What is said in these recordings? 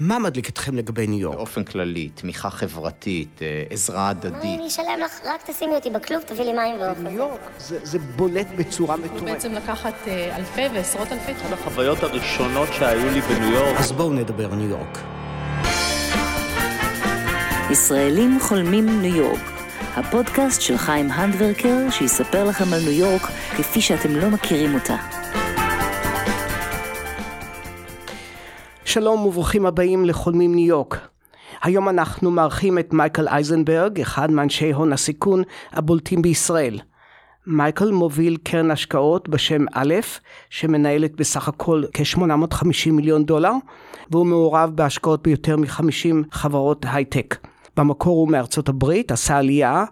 מה מדליק אתכם לגבי ניו יורק? באופן כללי, תמיכה חברתית, אה, עזרה הדדית. אני אשלם לך, רק תשימי אותי בכלוב, תביא לי מים ואוכל. ניו יורק זה, זה בולט בצורה מטורפת. בעצם לקחת אה, אלפי ועשרות אלפי אחת החוויות הראשונות שהיו לי בניו יורק. אז בואו נדבר ניו יורק. ישראלים חולמים ניו יורק, הפודקאסט של חיים הנדברקר שיספר לכם על ניו יורק כפי שאתם לא מכירים אותה. שלום וברוכים הבאים לחולמים ניו יורק. היום אנחנו מארחים את מייקל אייזנברג, אחד מאנשי הון הסיכון הבולטים בישראל. מייקל מוביל קרן השקעות בשם א', שמנהלת בסך הכל כ-850 מיליון דולר, והוא מעורב בהשקעות ביותר מ-50 חברות הייטק. במקור הוא מארצות הברית, עשה עלייה,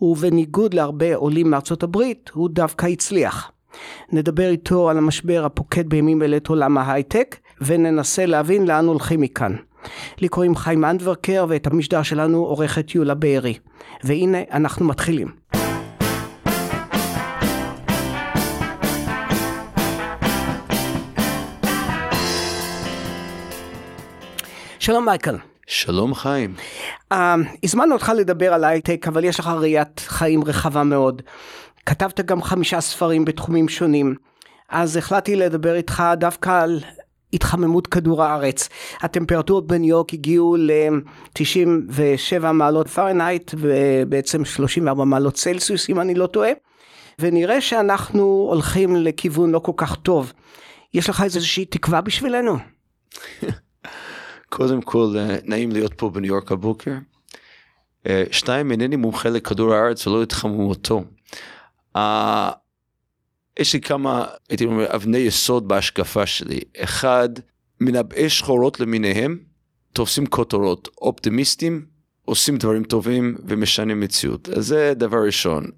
ובניגוד להרבה עולים מארצות הברית, הוא דווקא הצליח. נדבר איתו על המשבר הפוקד בימים אלה את עולם ההייטק, וננסה להבין לאן הולכים מכאן. לי קוראים חיים אנדברקר ואת המשדר שלנו עורכת יולה בארי. והנה אנחנו מתחילים. שלום מייקל. שלום חיים. Uh, הזמנו אותך לדבר על הייטק אבל יש לך ראיית חיים רחבה מאוד. כתבת גם חמישה ספרים בתחומים שונים. אז החלטתי לדבר איתך דווקא על התחממות כדור הארץ. הטמפרטורות בניו יורק הגיעו ל-97 מעלות פרנהייט ובעצם 34 מעלות צלסיוס אם אני לא טועה. ונראה שאנחנו הולכים לכיוון לא כל כך טוב. יש לך איזושהי תקווה בשבילנו? קודם כל נעים להיות פה בניו יורק הבוקר. שתיים אינני מומחה לכדור הארץ ולא התחממותו. יש לי כמה, הייתי אומר, אבני יסוד בהשקפה שלי. אחד, מנבאי שחורות למיניהם תופסים כותרות, אופטימיסטים עושים דברים טובים ומשנים מציאות. אז זה דבר ראשון.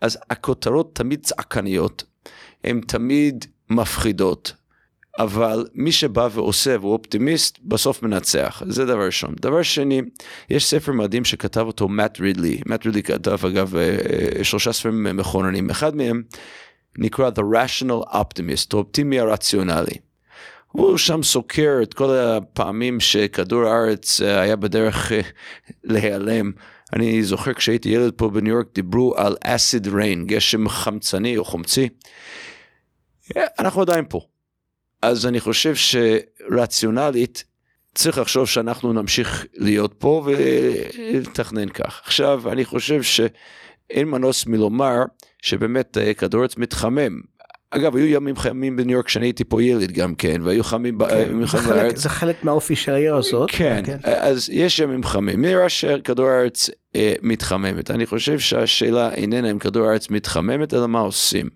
אז הכותרות תמיד צעקניות, הן תמיד מפחידות, אבל מי שבא ועושה והוא אופטימיסט, בסוף מנצח. זה דבר ראשון. דבר שני, יש ספר מדהים שכתב אותו מאט רידלי. מאט רידלי כתב אגב אה, אה, שלושה ספרים מכוננים. אחד מהם נקרא The Rational Optimist, האופטימי הרציונלי. הוא שם סוקר את כל הפעמים שכדור הארץ אה, היה בדרך להיעלם. אני זוכר כשהייתי ילד פה בניו יורק דיברו על אסיד ריין, גשם חמצני או חומצי. אנחנו עדיין פה. אז אני חושב שרציונלית צריך לחשוב שאנחנו נמשיך להיות פה ולתכנן כך. עכשיו אני חושב שאין מנוס מלומר שבאמת אה, כדור הארץ מתחמם. אגב היו ימים חמים בניו יורק כשאני הייתי פה ילד גם כן והיו חמים כן, זה, חלק, זה חלק מהאופי של העיר הזאת. כן, כן, אז יש ימים חמים. נראה שכדור הארץ אה, מתחממת. אני חושב שהשאלה איננה אם כדור הארץ מתחממת אלא מה עושים.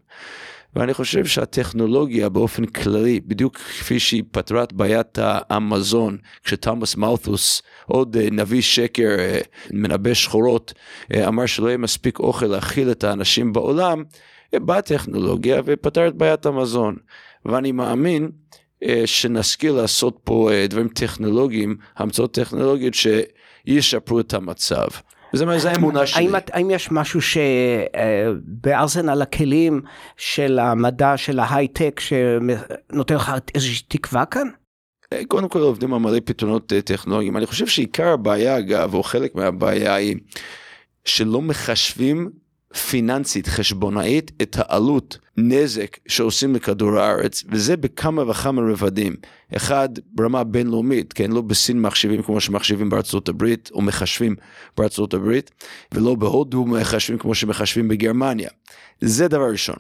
ואני חושב שהטכנולוגיה באופן כללי, בדיוק כפי שהיא פתרה את בעיית המזון, כשתומאס מאות'וס, עוד אה, נביא שקר, אה, מנבא שחורות, אה, אמר שלא יהיה מספיק אוכל להאכיל את האנשים בעולם, באה טכנולוגיה ופתר את בעיית המזון. ואני מאמין שנשכיל לעשות פה דברים טכנולוגיים, המצאות טכנולוגיות שישפרו את המצב. וזה מה זה האמונה שלי. האם, האם יש משהו שבארסנל הכלים של המדע, של ההייטק, שנותן לך איזושהי תקווה כאן? קודם כל עובדים על מלא פתרונות טכנולוגיים. אני חושב שעיקר הבעיה אגב, או חלק מהבעיה היא שלא מחשבים פיננסית חשבונאית את העלות נזק שעושים לכדור הארץ וזה בכמה וכמה רבדים. אחד ברמה בינלאומית כן? לא בסין מחשבים כמו שמחשבים בארצות הברית או מחשבים בארצות הברית ולא בהודו מחשבים כמו שמחשבים בגרמניה. זה דבר ראשון.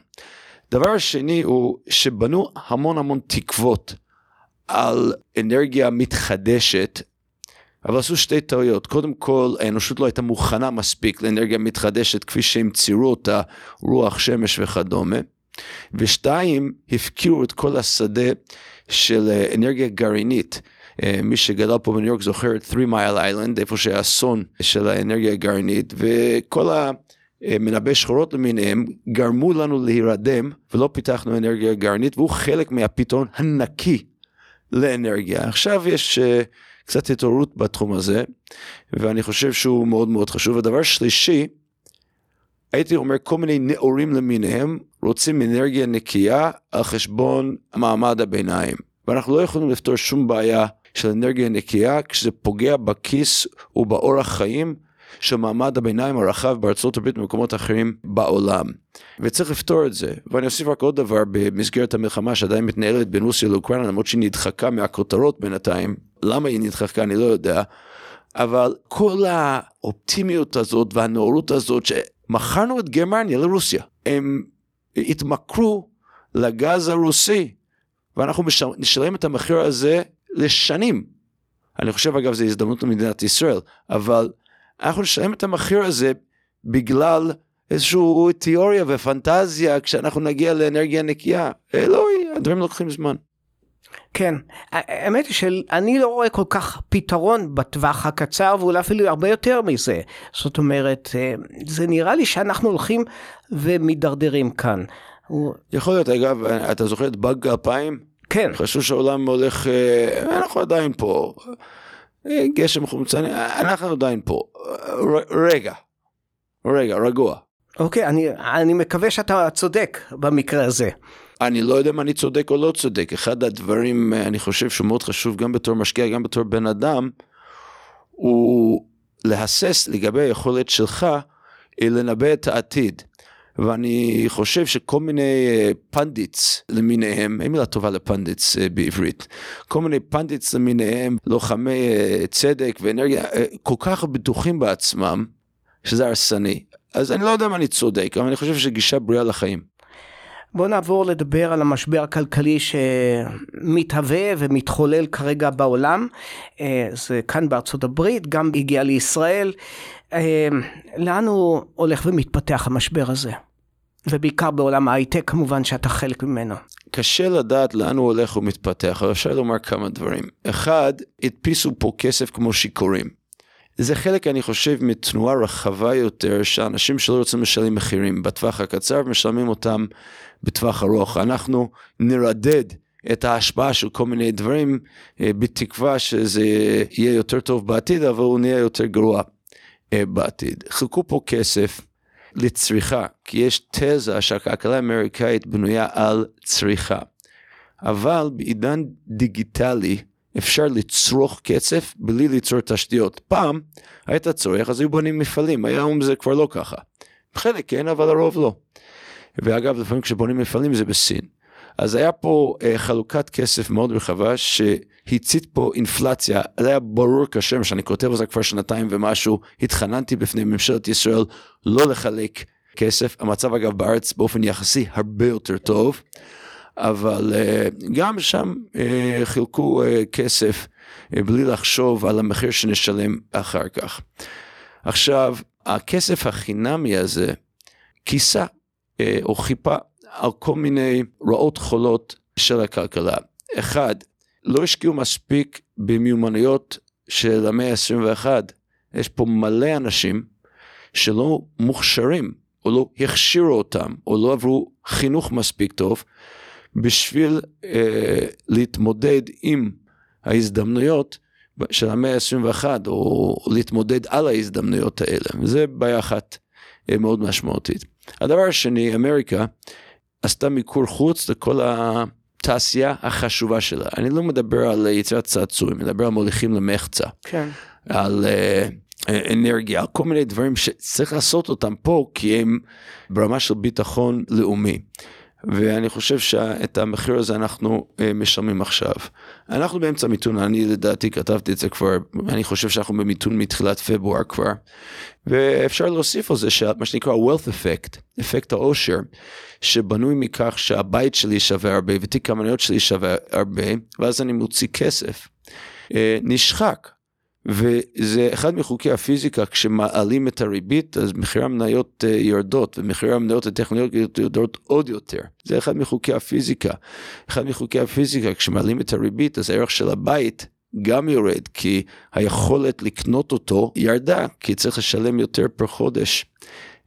דבר שני הוא שבנו המון המון תקוות על אנרגיה מתחדשת אבל עשו שתי טעויות, קודם כל האנושות לא הייתה מוכנה מספיק לאנרגיה מתחדשת כפי שהם ציירו אותה, רוח, שמש וכדומה, ושתיים, הפקירו את כל השדה של אה, אנרגיה גרעינית. אה, מי שגדל פה בניו יורק זוכר את 3 מייל איילנד, איפה שהיה אסון של האנרגיה הגרעינית, וכל המנבאי שחורות למיניהם גרמו לנו להירדם, ולא פיתחנו אנרגיה גרעינית, והוא חלק מהפתרון הנקי לאנרגיה. עכשיו יש... אה, קצת התעוררות בתחום הזה, ואני חושב שהוא מאוד מאוד חשוב. ודבר שלישי, הייתי אומר כל מיני נאורים למיניהם רוצים אנרגיה נקייה על חשבון מעמד הביניים. ואנחנו לא יכולים לפתור שום בעיה של אנרגיה נקייה כשזה פוגע בכיס ובאורח חיים של מעמד הביניים הרחב בארצות הברית ובמקומות אחרים בעולם. וצריך לפתור את זה. ואני אוסיף רק עוד דבר במסגרת המלחמה שעדיין מתנהלת בין רוסיה לאוקראינה למרות שהיא נדחקה מהכותרות בינתיים. למה היא נדחקה אני לא יודע. אבל כל האופטימיות הזאת והנאורות הזאת שמכרנו את גרמניה לרוסיה. הם התמכרו לגז הרוסי ואנחנו נשלם את המחיר הזה לשנים. אני חושב אגב זו הזדמנות למדינת ישראל, אבל אנחנו נשלם את המחיר הזה בגלל איזושהי תיאוריה ופנטזיה כשאנחנו נגיע לאנרגיה נקייה. אלוהי, הדברים לוקחים זמן. כן, האמת היא שאני לא רואה כל כך פתרון בטווח הקצר ואולי אפילו הרבה יותר מזה. זאת אומרת, אה, זה נראה לי שאנחנו הולכים ומידרדרים כאן. יכול להיות, אגב, אתה זוכר את באג 2000? כן. חשבו שהעולם הולך, אה, אנחנו עדיין פה. אה, גשם חומצני, אנחנו עדיין פה. רגע, רגע, רגוע. אוקיי, אני, אני מקווה שאתה צודק במקרה הזה. אני לא יודע אם אני צודק או לא צודק. אחד הדברים, אה, אני חושב שהוא מאוד חשוב גם בתור משקיע, גם בתור בן אדם, הוא להסס לגבי היכולת שלך לנבא את העתיד. ואני חושב שכל מיני pundits למיניהם, אין מילה טובה ל pundits בעברית, כל מיני pundits למיניהם, לוחמי צדק ואנרגיה, כל כך בטוחים בעצמם, שזה הרסני. אז אני לא יודע אם אני צודק, אבל אני חושב שגישה בריאה לחיים. בואו נעבור לדבר על המשבר הכלכלי שמתהווה ומתחולל כרגע בעולם. זה כאן בארצות הברית, גם הגיע לישראל. לאן הוא הולך ומתפתח המשבר הזה? ובעיקר בעולם ההייטק כמובן שאתה חלק ממנו. קשה לדעת לאן הוא הולך ומתפתח, אבל אפשר לומר כמה דברים. אחד, הדפיסו פה כסף כמו שיכורים. זה חלק, אני חושב, מתנועה רחבה יותר, שאנשים שלא רוצים לשלם מחירים בטווח הקצר, משלמים אותם בטווח ארוך. אנחנו נרדד את ההשפעה של כל מיני דברים, בתקווה שזה יהיה יותר טוב בעתיד, אבל הוא נהיה יותר גרוע בעתיד. חילקו פה כסף. לצריכה, כי יש תזה שהכלכלה האמריקאית בנויה על צריכה. אבל בעידן דיגיטלי אפשר לצרוך כסף בלי ליצור תשתיות. פעם היית צורך אז היו בונים מפעלים, היום זה כבר לא ככה. חלק כן אבל הרוב לא. ואגב לפעמים כשבונים מפעלים זה בסין. אז היה פה אה, חלוקת כסף מאוד רחבה שהצית פה אינפלציה, זה היה ברור כשם שאני כותב על זה כבר שנתיים ומשהו, התחננתי בפני ממשלת ישראל לא לחלק כסף, המצב אגב בארץ באופן יחסי הרבה יותר טוב, אבל אה, גם שם אה, חילקו אה, כסף בלי לחשוב על המחיר שנשלם אחר כך. עכשיו, הכסף החינמי הזה כיסה או חיפה על כל מיני רעות חולות של הכלכלה. אחד, לא השקיעו מספיק במיומנויות של המאה ה-21. יש פה מלא אנשים שלא מוכשרים, או לא הכשירו אותם, או לא עברו חינוך מספיק טוב, בשביל אה, להתמודד עם ההזדמנויות של המאה ה-21, או להתמודד על ההזדמנויות האלה. זה בעיה אחת אה, מאוד משמעותית. הדבר השני, אמריקה, עשתה מיקור חוץ לכל התעשייה החשובה שלה. אני לא מדבר על יצירת צעצועים, מדבר על מוליכים למחצה. כן. על uh, אנרגיה, על כל מיני דברים שצריך לעשות אותם פה, כי הם ברמה של ביטחון לאומי. ואני חושב שאת המחיר הזה אנחנו uh, משלמים עכשיו. אנחנו באמצע מיתון, אני לדעתי כתבתי את זה כבר, אני חושב שאנחנו במיתון מתחילת פברואר כבר, ואפשר להוסיף על זה מה שנקרא wealth effect, אפקט העושר, שבנוי מכך שהבית שלי שווה הרבה ותיק המניות שלי שווה הרבה, ואז אני מוציא כסף. uh, נשחק. וזה אחד מחוקי הפיזיקה, כשמעלים את הריבית, אז מחירי המניות יורדות, ומחירי המניות הטכנולוגיות יורדות עוד יותר. זה אחד מחוקי הפיזיקה. אחד מחוקי הפיזיקה, כשמעלים את הריבית, אז הערך של הבית גם יורד, כי היכולת לקנות אותו ירדה, כי צריך לשלם יותר פר חודש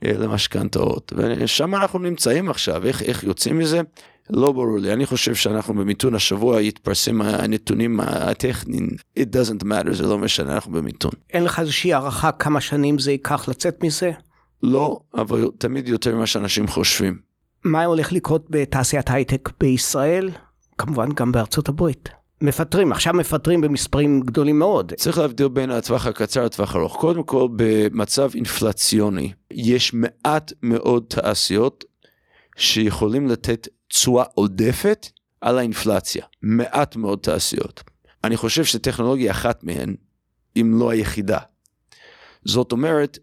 למשכנתאות. ושם אנחנו נמצאים עכשיו, איך, איך יוצאים מזה? לא ברור לי, אני חושב שאנחנו במיתון השבוע יתפרסם הנתונים הטכניים, it doesn't matter, זה לא משנה, אנחנו במיתון. אין לך איזושהי הערכה כמה שנים זה ייקח לצאת מזה? לא, אבל תמיד יותר ממה שאנשים חושבים. מה הולך לקרות בתעשיית הייטק בישראל? כמובן גם בארצות הברית. מפטרים, עכשיו מפטרים במספרים גדולים מאוד. צריך להבדיל בין הטווח הקצר לטווח ארוך. קודם כל, במצב אינפלציוני, יש מעט מאוד תעשיות שיכולים לתת תשואה עודפת על האינפלציה. מעט מאוד תעשיות. אני חושב שטכנולוגיה אחת מהן, אם לא היחידה. זאת אומרת,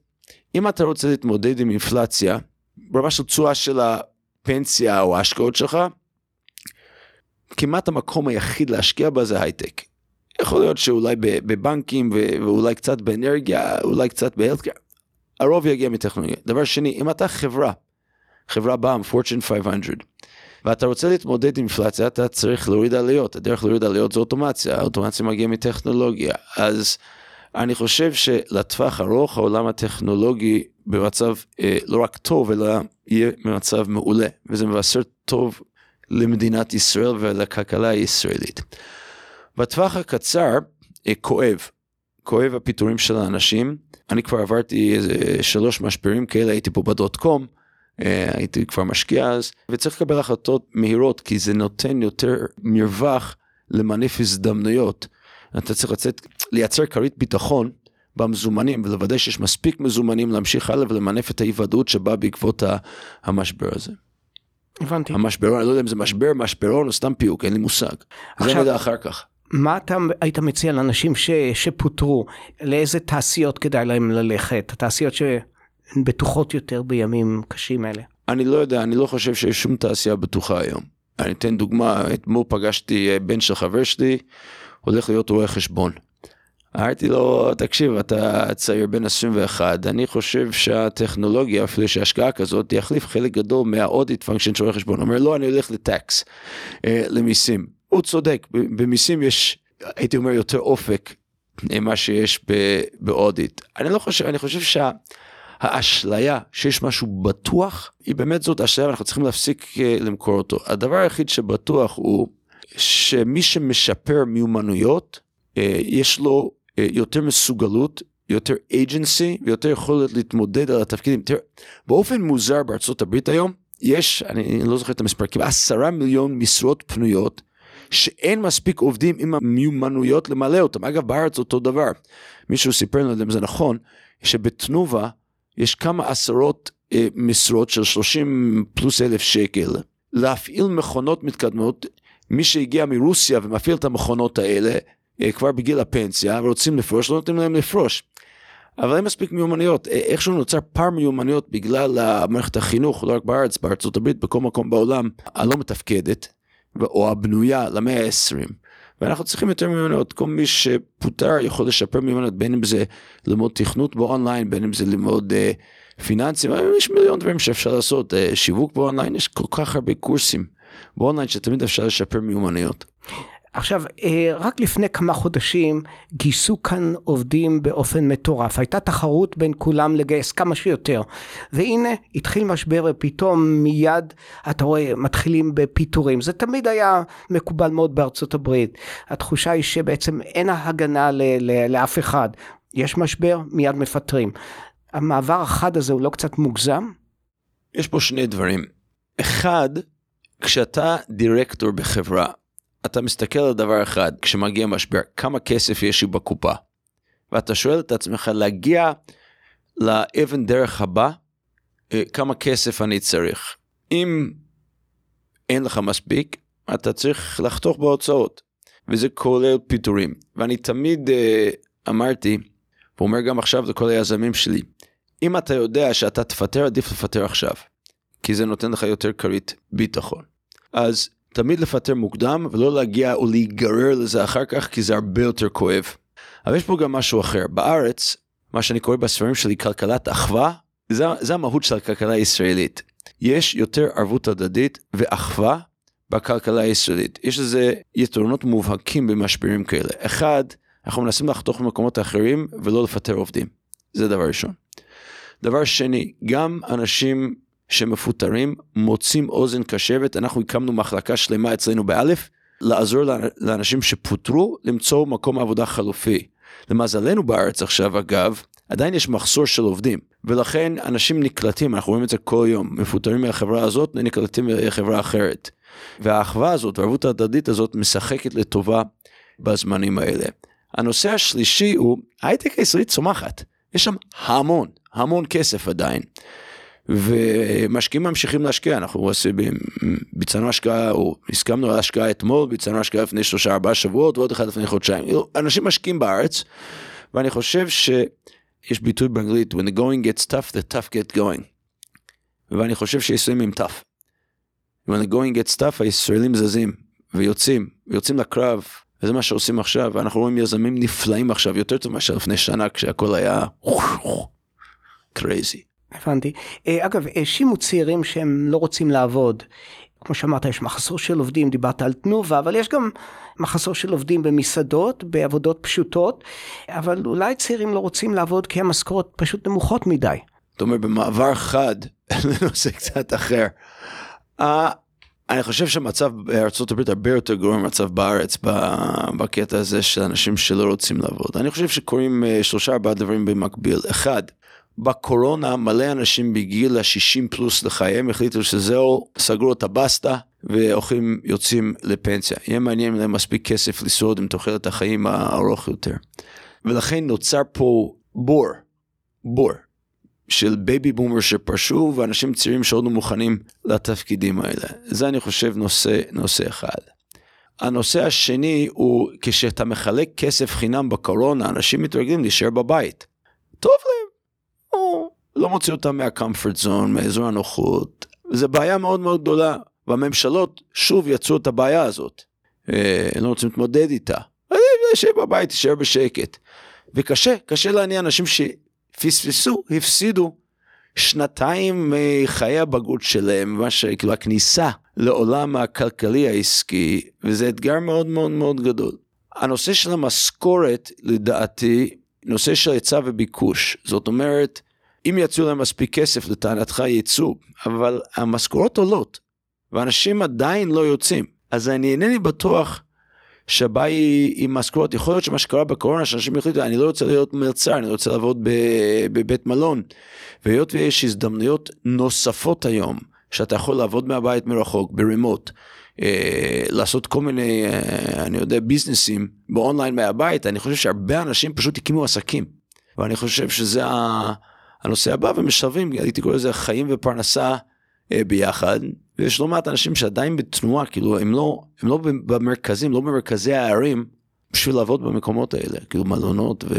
אם אתה רוצה להתמודד עם אינפלציה, ברמה של תשואה של הפנסיה או ההשקעות שלך, כמעט המקום היחיד להשקיע בה זה הייטק. יכול להיות שאולי בבנקים ואולי קצת באנרגיה, אולי קצת בהלטקר, הרוב יגיע מטכנולוגיה. דבר שני, אם אתה חברה, חברה בעם, Fortune 500, ואתה רוצה להתמודד עם אינפלציה, אתה צריך להוריד עליות. הדרך להוריד עליות זה אוטומציה, האוטומציה מגיעה מטכנולוגיה. אז אני חושב שלטווח ארוך העולם הטכנולוגי במצב אה, לא רק טוב, אלא יהיה במצב מעולה, וזה מבשר טוב למדינת ישראל ולכלכלה הישראלית. בטווח הקצר אה, כואב, כואב הפיטורים של האנשים. אני כבר עברתי איזה שלוש משברים כאלה, הייתי פה בדוט קום, הייתי כבר משקיע אז, וצריך לקבל החלטות מהירות, כי זה נותן יותר מרווח למנף הזדמנויות. אתה צריך לצאת, לייצר כרית ביטחון במזומנים ולוודא שיש מספיק מזומנים להמשיך הלאה ולמנף את האי ודאות שבאה בעקבות המשבר הזה. הבנתי. המשברון, אני לא יודע אם זה משבר, משברון או סתם פיוק, אין לי מושג. עכשיו, זה נדע אחר כך. מה אתה היית מציע לאנשים ש, שפוטרו, לאיזה תעשיות כדאי להם ללכת? תעשיות שהן בטוחות יותר בימים קשים אלה. אני לא יודע, אני לא חושב שיש שום תעשייה בטוחה היום. אני אתן דוגמה, אתמול פגשתי אה, בן של חבר שלי, הולך להיות רואה חשבון. אמרתי לו, תקשיב, אתה צעיר בן 21, אני חושב שהטכנולוגיה, אפילו שהשקעה כזאת, יחליף חלק גדול מה audit function של רואה חשבון. הוא אומר, לא, אני הולך ל tax, אה, למיסים. הוא צודק, במיסים יש, הייתי אומר, יותר אופק ממה שיש ב audit. אני לא חושב, אני חושב שהאשליה שיש משהו בטוח, היא באמת זאת אשליה ואנחנו צריכים להפסיק אה, למכור אותו. הדבר היחיד שבטוח הוא שמי שמשפר מיומנויות, אה, יש לו אה, יותר מסוגלות, יותר agency ויותר יכולת להתמודד על התפקידים. תראה, באופן מוזר בארצות הברית היום, יש, אני לא זוכר את המספר, כמעט עשרה מיליון משרות פנויות, שאין מספיק עובדים עם המיומנויות למלא אותם. אגב, בארץ אותו דבר. מישהו סיפר לנו, אם זה נכון, שבתנובה יש כמה עשרות אה, משרות של 30 פלוס אלף שקל. להפעיל מכונות מתקדמות, מי שהגיע מרוסיה ומפעיל את המכונות האלה, אה, כבר בגיל הפנסיה ורוצים לפרוש, לא נותנים להם לפרוש. אבל אין מספיק מיומנויות, אה, איכשהו נוצר פער מיומנויות בגלל מערכת החינוך, לא רק בארץ, בארצות הברית, בכל מקום בעולם, הלא מתפקדת, או הבנויה למאה ה-20. ואנחנו צריכים יותר מיומנויות, כל מי שפוטר יכול לשפר מיומנויות, בין אם זה ללמוד תכנות באונליין, בין אם זה ללמוד אה, פיננסים, יש מיליון דברים שאפשר לעשות, אה, שיווק באונליין, יש כל כך הרבה קורסים באונליין שתמיד אפשר לשפר מיומנויות. עכשיו, אה, רק לפני כמה חודשים גייסו כאן עובדים באופן מטורף. הייתה תחרות בין כולם לגייס כמה שיותר. והנה, התחיל משבר ופתאום מיד, אתה רואה, מתחילים בפיטורים. זה תמיד היה מקובל מאוד בארצות הברית. התחושה היא שבעצם אין הגנה ל- ל- לאף אחד. יש משבר, מיד מפטרים. המעבר החד הזה הוא לא קצת מוגזם? יש פה שני דברים. אחד, כשאתה דירקטור בחברה, אתה מסתכל על דבר אחד, כשמגיע משבר, כמה כסף יש לי בקופה? ואתה שואל את עצמך, להגיע לאבן דרך הבא, אה, כמה כסף אני צריך? אם אין לך מספיק, אתה צריך לחתוך בהוצאות, וזה כולל פיטורים. ואני תמיד uh, אמרתי, ואומר גם עכשיו לכל היזמים שלי, אם אתה יודע שאתה תפטר, עדיף לפטר עכשיו, כי זה נותן לך יותר כרית ביטחון. אז תמיד לפטר מוקדם ולא להגיע או להיגרר לזה אחר כך כי זה הרבה יותר כואב. אבל יש פה גם משהו אחר, בארץ, מה שאני קורא בספרים שלי כלכלת אחווה, זה, זה המהות של הכלכלה הישראלית. יש יותר ערבות הדדית ואחווה בכלכלה הישראלית. יש לזה יתרונות מובהקים במשברים כאלה. אחד, אנחנו מנסים לחתוך במקומות אחרים ולא לפטר עובדים. זה דבר ראשון. דבר שני, גם אנשים שמפוטרים מוצאים אוזן קשבת, אנחנו הקמנו מחלקה שלמה אצלנו באלף, לעזור לאנשים שפוטרו למצוא מקום עבודה חלופי. למזלנו בארץ עכשיו אגב, עדיין יש מחסור של עובדים, ולכן אנשים נקלטים, אנחנו רואים את זה כל יום, מפוטרים מהחברה הזאת, נקלטים לחברה אחרת. והאחווה הזאת, הערבות ההדדית הזאת, משחקת לטובה בזמנים האלה. הנושא השלישי הוא, ההייטק הישראלי צומחת. יש שם המון, המון כסף עדיין. ומשקיעים ממשיכים להשקיע, אנחנו עושים, ביצענו השקעה, או הסכמנו על השקעה אתמול, ביצענו השקעה לפני שלושה ארבעה שבועות ועוד אחד לפני חודשיים. אנשים משקיעים בארץ, ואני חושב שיש ביטוי באנגלית, When the going gets tough, the tough get going. ואני חושב שישראלים הם tough. When the going gets tough, הישראלים זזים, ויוצאים, ויוצאים לקרב, וזה מה שעושים עכשיו, ואנחנו רואים יזמים נפלאים עכשיו, יותר טוב מאשר לפני שנה, כשהכל היה crazy. הבנתי. אה, אגב, האשימו צעירים שהם לא רוצים לעבוד. כמו שאמרת, יש מחסור של עובדים, דיברת על תנובה, אבל יש גם מחסור של עובדים במסעדות, בעבודות פשוטות, אבל אולי צעירים לא רוצים לעבוד כי המשכורות פשוט נמוכות מדי. זאת אומרת, במעבר חד לנושא קצת אחר. Uh, אני חושב שהמצב בארצות הברית הרבה יותר גרוע ממצב בארץ בקטע הזה של אנשים שלא רוצים לעבוד. אני חושב שקורים שלושה ארבעה דברים במקביל. אחד, בקורונה מלא אנשים בגיל ה-60 פלוס לחייהם החליטו שזהו, סגרו את הבסטה והולכים יוצאים לפנסיה. יהיה מעניין להם מספיק כסף לשרוד עם תוחלת החיים הארוך יותר. ולכן נוצר פה בור, בור, של baby boomer שפרשו ואנשים צעירים שעוד לא מוכנים לתפקידים האלה. זה אני חושב נושא, נושא אחד. הנושא השני הוא כשאתה מחלק כסף חינם בקורונה, אנשים מתרגלים להישאר בבית. טוב להם. לא מוציא אותם מהקומפורט זון, מאזור הנוחות. זו בעיה מאוד מאוד גדולה, והממשלות שוב יצרו את הבעיה הזאת. אה, לא רוצים להתמודד איתה. ישב בבית, תישאר בשקט. וקשה, קשה לעניין אנשים שפספסו, הפסידו שנתיים מחיי הבגרות שלהם, מה שכאילו הכניסה לעולם הכלכלי העסקי, וזה אתגר מאוד מאוד מאוד גדול. הנושא של המשכורת, לדעתי, נושא של היצע וביקוש. זאת אומרת, אם יצאו להם מספיק כסף, לטענתך יצאו, אבל המשכורות עולות, ואנשים עדיין לא יוצאים. אז אני אינני בטוח שהבעיה היא עם משכורות. יכול להיות שמה שקרה בקורונה, שאנשים החליטו, אני לא רוצה להיות מלצר, אני רוצה לעבוד בבית מלון. והיות ויש הזדמנויות נוספות היום, שאתה יכול לעבוד מהבית מרחוק, ברימוט, אה, לעשות כל מיני, אה, אני יודע, ביזנסים באונליין מהבית, אני חושב שהרבה אנשים פשוט הקימו עסקים. ואני חושב שזה הנושא הבא, ומשלבים, הייתי קורא לזה חיים ופרנסה אה, ביחד. ויש לא מעט אנשים שעדיין בתנועה, כאילו הם לא, הם לא במרכזים, לא במרכזי הערים, בשביל לעבוד במקומות האלה, כאילו מלונות ו...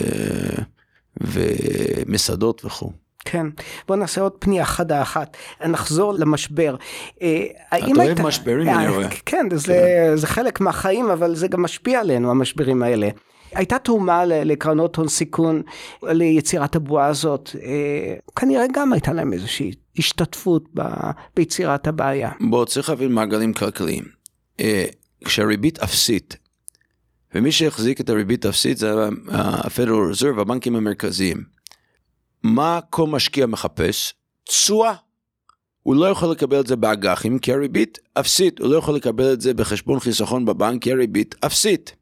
ומסעדות וכו'. כן, בוא נעשה עוד פנייה חדה אחת, נחזור למשבר. אה, אתה אוהב היית... משברים, אני רואה. כן, כן, זה, זה חלק מהחיים, אבל זה גם משפיע עלינו, המשברים האלה. הייתה תרומה לקרנות הון סיכון ליצירת הבועה הזאת, אה, כנראה גם הייתה להם איזושהי השתתפות ביצירת הבעיה. בוא, צריך להבין מעגלים כלכליים. אה, כשהריבית אפסית, ומי שהחזיק את הריבית האפסית זה ה-Federal Reserve, הבנקים המרכזיים. מה כל משקיע מחפש? תשואה. הוא לא יכול לקבל את זה באג"חים כי הריבית אפסית, הוא לא יכול לקבל את זה בחשבון חיסכון בבנק כי הריבית אפסית.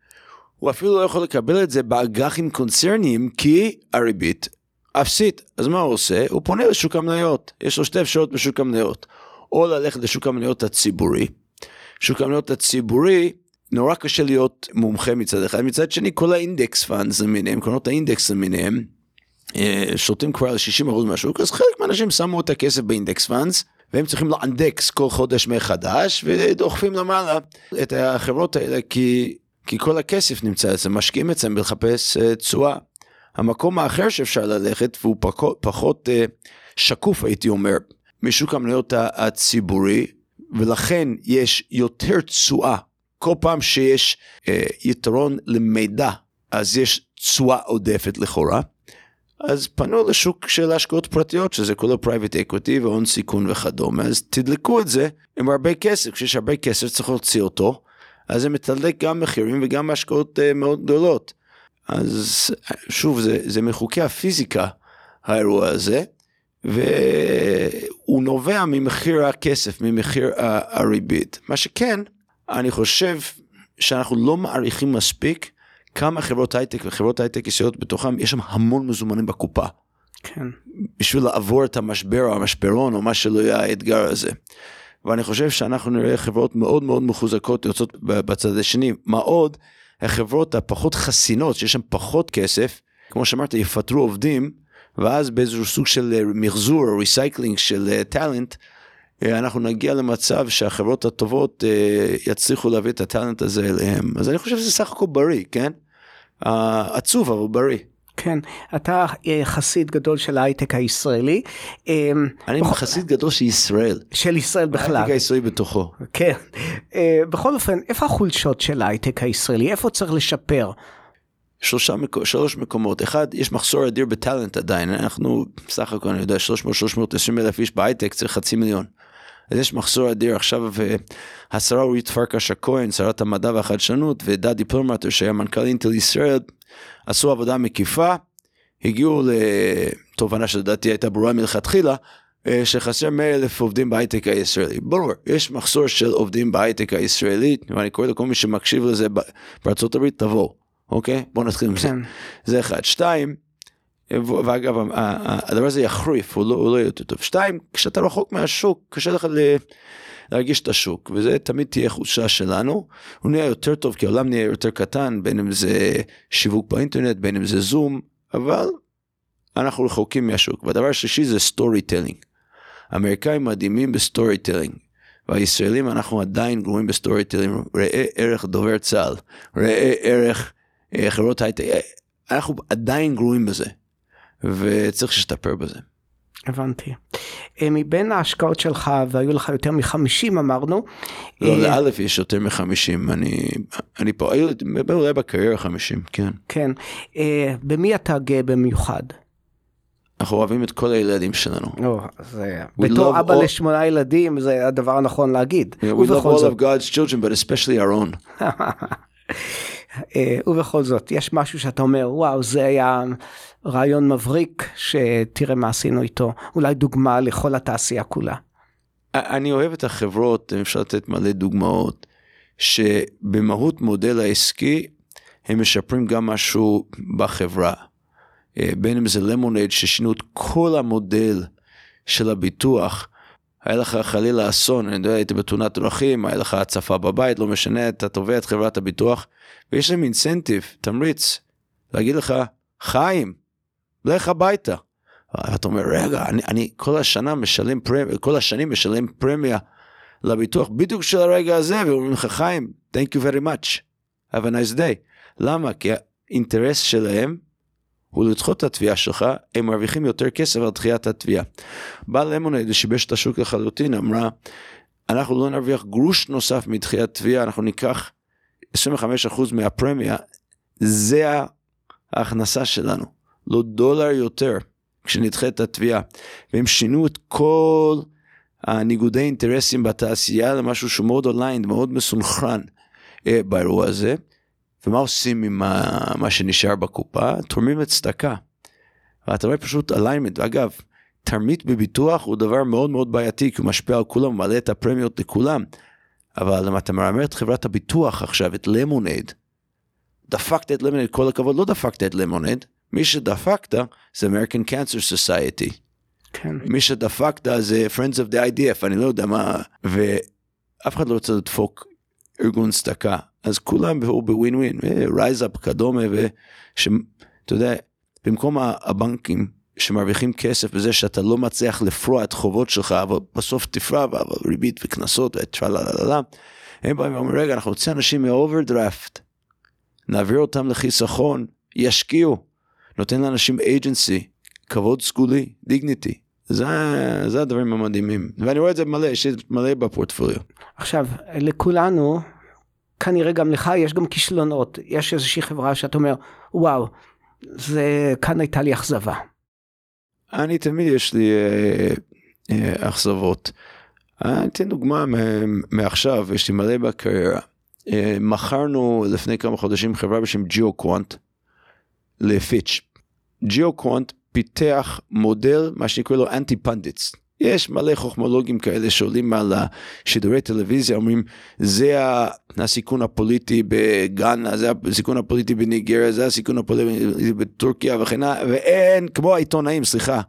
הוא אפילו לא יכול לקבל את זה באג"חים קונצרניים כי הריבית אפסית. אז מה הוא עושה? הוא פונה לשוק המניות. יש לו שתי אפשרויות בשוק המניות. או ללכת לשוק המניות הציבורי. שוק המניות הציבורי נורא קשה להיות מומחה מצד אחד. מצד שני כל האינדקס פאנס למיניהם, קרנות האינדקס למיניהם, אה, שולטים כבר על 60% מהשוק, אז חלק מהאנשים שמו את הכסף באינדקס פאנס. והם צריכים לאנדקס כל חודש מחדש ודוחפים למעלה את החברות האלה כי כי כל הכסף נמצא אצלם, משקיעים אצלם לחפש אה, תשואה. המקום האחר שאפשר ללכת, והוא פחות, פחות uh, שקוף הייתי אומר, משוק המניות הציבורי, ולכן יש יותר תשואה. כל פעם שיש uh, יתרון למידע, אז יש תשואה עודפת לכאורה. אז פנו לשוק של השקעות פרטיות, שזה כל ה-private equity והון סיכון וכדומה, אז תדלקו את זה עם הרבה כסף, כשיש הרבה כסף צריך להוציא אותו, אז זה מתדלק גם מחירים וגם השקעות uh, מאוד גדולות. אז שוב, זה, זה מחוקי הפיזיקה, האירוע הזה, והוא נובע ממחיר הכסף, ממחיר הריבית. מה שכן, אני חושב שאנחנו לא מעריכים מספיק כמה חברות הייטק וחברות הייטק ישראליות בתוכם, יש שם המון מזומנים בקופה. כן. בשביל לעבור את המשבר או המשברון או מה שלא יהיה האתגר הזה. ואני חושב שאנחנו נראה חברות מאוד מאוד מחוזקות יוצאות בצד השני. מנגד, החברות הפחות חסינות, שיש שם פחות כסף, כמו שאמרת, יפטרו עובדים, ואז באיזשהו סוג של מחזור או recycling של talent, אה, אנחנו נגיע למצב שהחברות הטובות אה, יצליחו להביא את הטאלנט הזה אליהם. אז אני חושב שזה סך הכל בריא, כן? עצוב אבל בריא. כן, אתה אה, חסיד גדול של ההייטק הישראלי. אני בכל... חסיד גדול של ישראל. של ישראל בכלל. ההייטק הישראלי בתוכו. כן. בכל אופן, איפה החולשות של ההייטק הישראלי? איפה צריך לשפר? שלושה, שלוש מקומות. אחד, יש מחסור אדיר בטאלנט עדיין. אנחנו, סך הכל, אני יודע, 300-320 אלף איש בהייטק, צריך חצי מיליון. אז יש מחסור אדיר עכשיו, השרה אורית פרקש הכהן, שרת המדע והחדשנות, ודדי פרמטר שהיה מנכ"ל אינטל ישראל, עשו עבודה מקיפה, הגיעו לתובנה שלדעתי הייתה ברורה מלכתחילה, אה, שחסר 100 אלף עובדים בהייטק הישראלי. ברור, יש מחסור של עובדים בהייטק הישראלי, ואני קורא לכל מי שמקשיב לזה בארצות הברית, תבוא, אוקיי? בוא נתחיל עם זה. כן. זה אחד. שתיים, ואגב הדבר הזה יחריף הוא לא, הוא לא יהיה יותר טוב. שתיים כשאתה רחוק מהשוק קשה לך ל... להרגיש את השוק וזה תמיד תהיה חולשה שלנו הוא נהיה יותר טוב כי העולם נהיה יותר קטן בין אם זה שיווק באינטרנט בין אם זה זום אבל אנחנו רחוקים מהשוק והדבר השלישי זה storytelling. האמריקאים מדהימים ב storytelling והישראלים אנחנו עדיין גרועים ב storytelling ראה ערך דובר צה"ל ראה ערך אה, חברות הייטק אה, אנחנו עדיין גרועים בזה. וצריך להשתפר בזה. הבנתי. אה, מבין ההשקעות שלך והיו לך יותר מחמישים אמרנו. לא, אה, לאלף יש יותר מחמישים, אני, אני פה, היו אולי בקריירה חמישים, כן. כן. אה, במי אתה גאה במיוחד? אנחנו אוהבים את כל הילדים שלנו. או, זה, בתור אבא all... לשמונה ילדים זה הדבר הנכון להגיד. Yeah, we love all of God's children, but especially our own. ובכל זאת, יש משהו שאתה אומר, וואו, זה היה רעיון מבריק, שתראה מה עשינו איתו. אולי דוגמה לכל התעשייה כולה. אני אוהב את החברות, אפשר לתת מלא דוגמאות, שבמהות מודל העסקי, הם משפרים גם משהו בחברה. אה, בין אם זה למונייד, ששינו את כל המודל של הביטוח. היה לך חלילה אסון, אני יודע, הייתי בתאונת דרכים, היה לך הצפה בבית, לא משנה, אתה תובע את חברת הביטוח, ויש להם אינסנטיב, תמריץ, להגיד לך, חיים, לך הביתה. אתה אומר, רגע, אני, אני כל השנה משלם פרמיה, כל השנים משלם פרמיה לביטוח בדיוק של הרגע הזה, ואומרים לך, חיים, thank you very much, have a nice day. למה? כי האינטרס שלהם הוא לדחות את התביעה שלך, הם מרוויחים יותר כסף על דחיית התביעה. בעל למונייד שיבש את השוק לחלוטין, אמרה, אנחנו לא נרוויח גרוש נוסף מדחיית תביעה, אנחנו ניקח 25% מהפרמיה, זה ההכנסה שלנו, לא דולר יותר, כשנדחה את התביעה. והם שינו את כל הניגודי אינטרסים בתעשייה למשהו שהוא מאוד aligned, מאוד מסונכרן אה, באירוע הזה. ומה עושים עם מה שנשאר בקופה? תורמים לצדקה. ואתה רואה פשוט alignment, ואגב, תרמית בביטוח הוא דבר מאוד מאוד בעייתי, כי הוא משפיע על כולם, מעלה את הפרמיות לכולם. אבל אם אתה מרמה את חברת הביטוח עכשיו, את Lemonade, דפקת את Lemonade, כל הכבוד, לא דפקת את Lemonade, מי שדפקת זה American Cancer Society. כן. מי שדפקת זה Friends of the IDF, אני לא יודע מה, ואף אחד לא רוצה לדפוק ארגון צדקה. אז כולם היו בווין ווין, רייזאפ כדומה, ושאתה יודע, במקום הבנקים שמרוויחים כסף בזה שאתה לא מצליח לפרוע את חובות שלך, אבל בסוף תפרע, אבל ריבית וקנסות וטרללה, הם באים ואומרים, רגע, אנחנו רוצים אנשים מ overdraft, נעביר אותם לחיסכון, ישקיעו, נותן לאנשים agency, כבוד סגולי, dignity. זה, זה הדברים המדהימים, ואני רואה את זה מלא, יש מלא בפורטפוליו. עכשיו, לכולנו, כנראה גם לך יש גם כישלונות, יש איזושהי חברה שאתה אומר, וואו, זה, כאן הייתה לי אכזבה. אני תמיד יש לי אה, אה, אכזבות. אני אתן דוגמה מעכשיו, יש לי מלא בקריירה. אה, מכרנו לפני כמה חודשים חברה בשם GeoQuant ל Fitch. GeoQuant פיתח מודל, מה שנקרא לו anti pundits. יש מלא חוכמולוגים כאלה שעולים על שידורי טלוויזיה, אומרים זה הסיכון הפוליטי בגאנה, זה הסיכון הפוליטי בניגריה, זה הסיכון הפוליטי בטורקיה וכן הלאה, ואין, כמו העיתונאים, סליחה,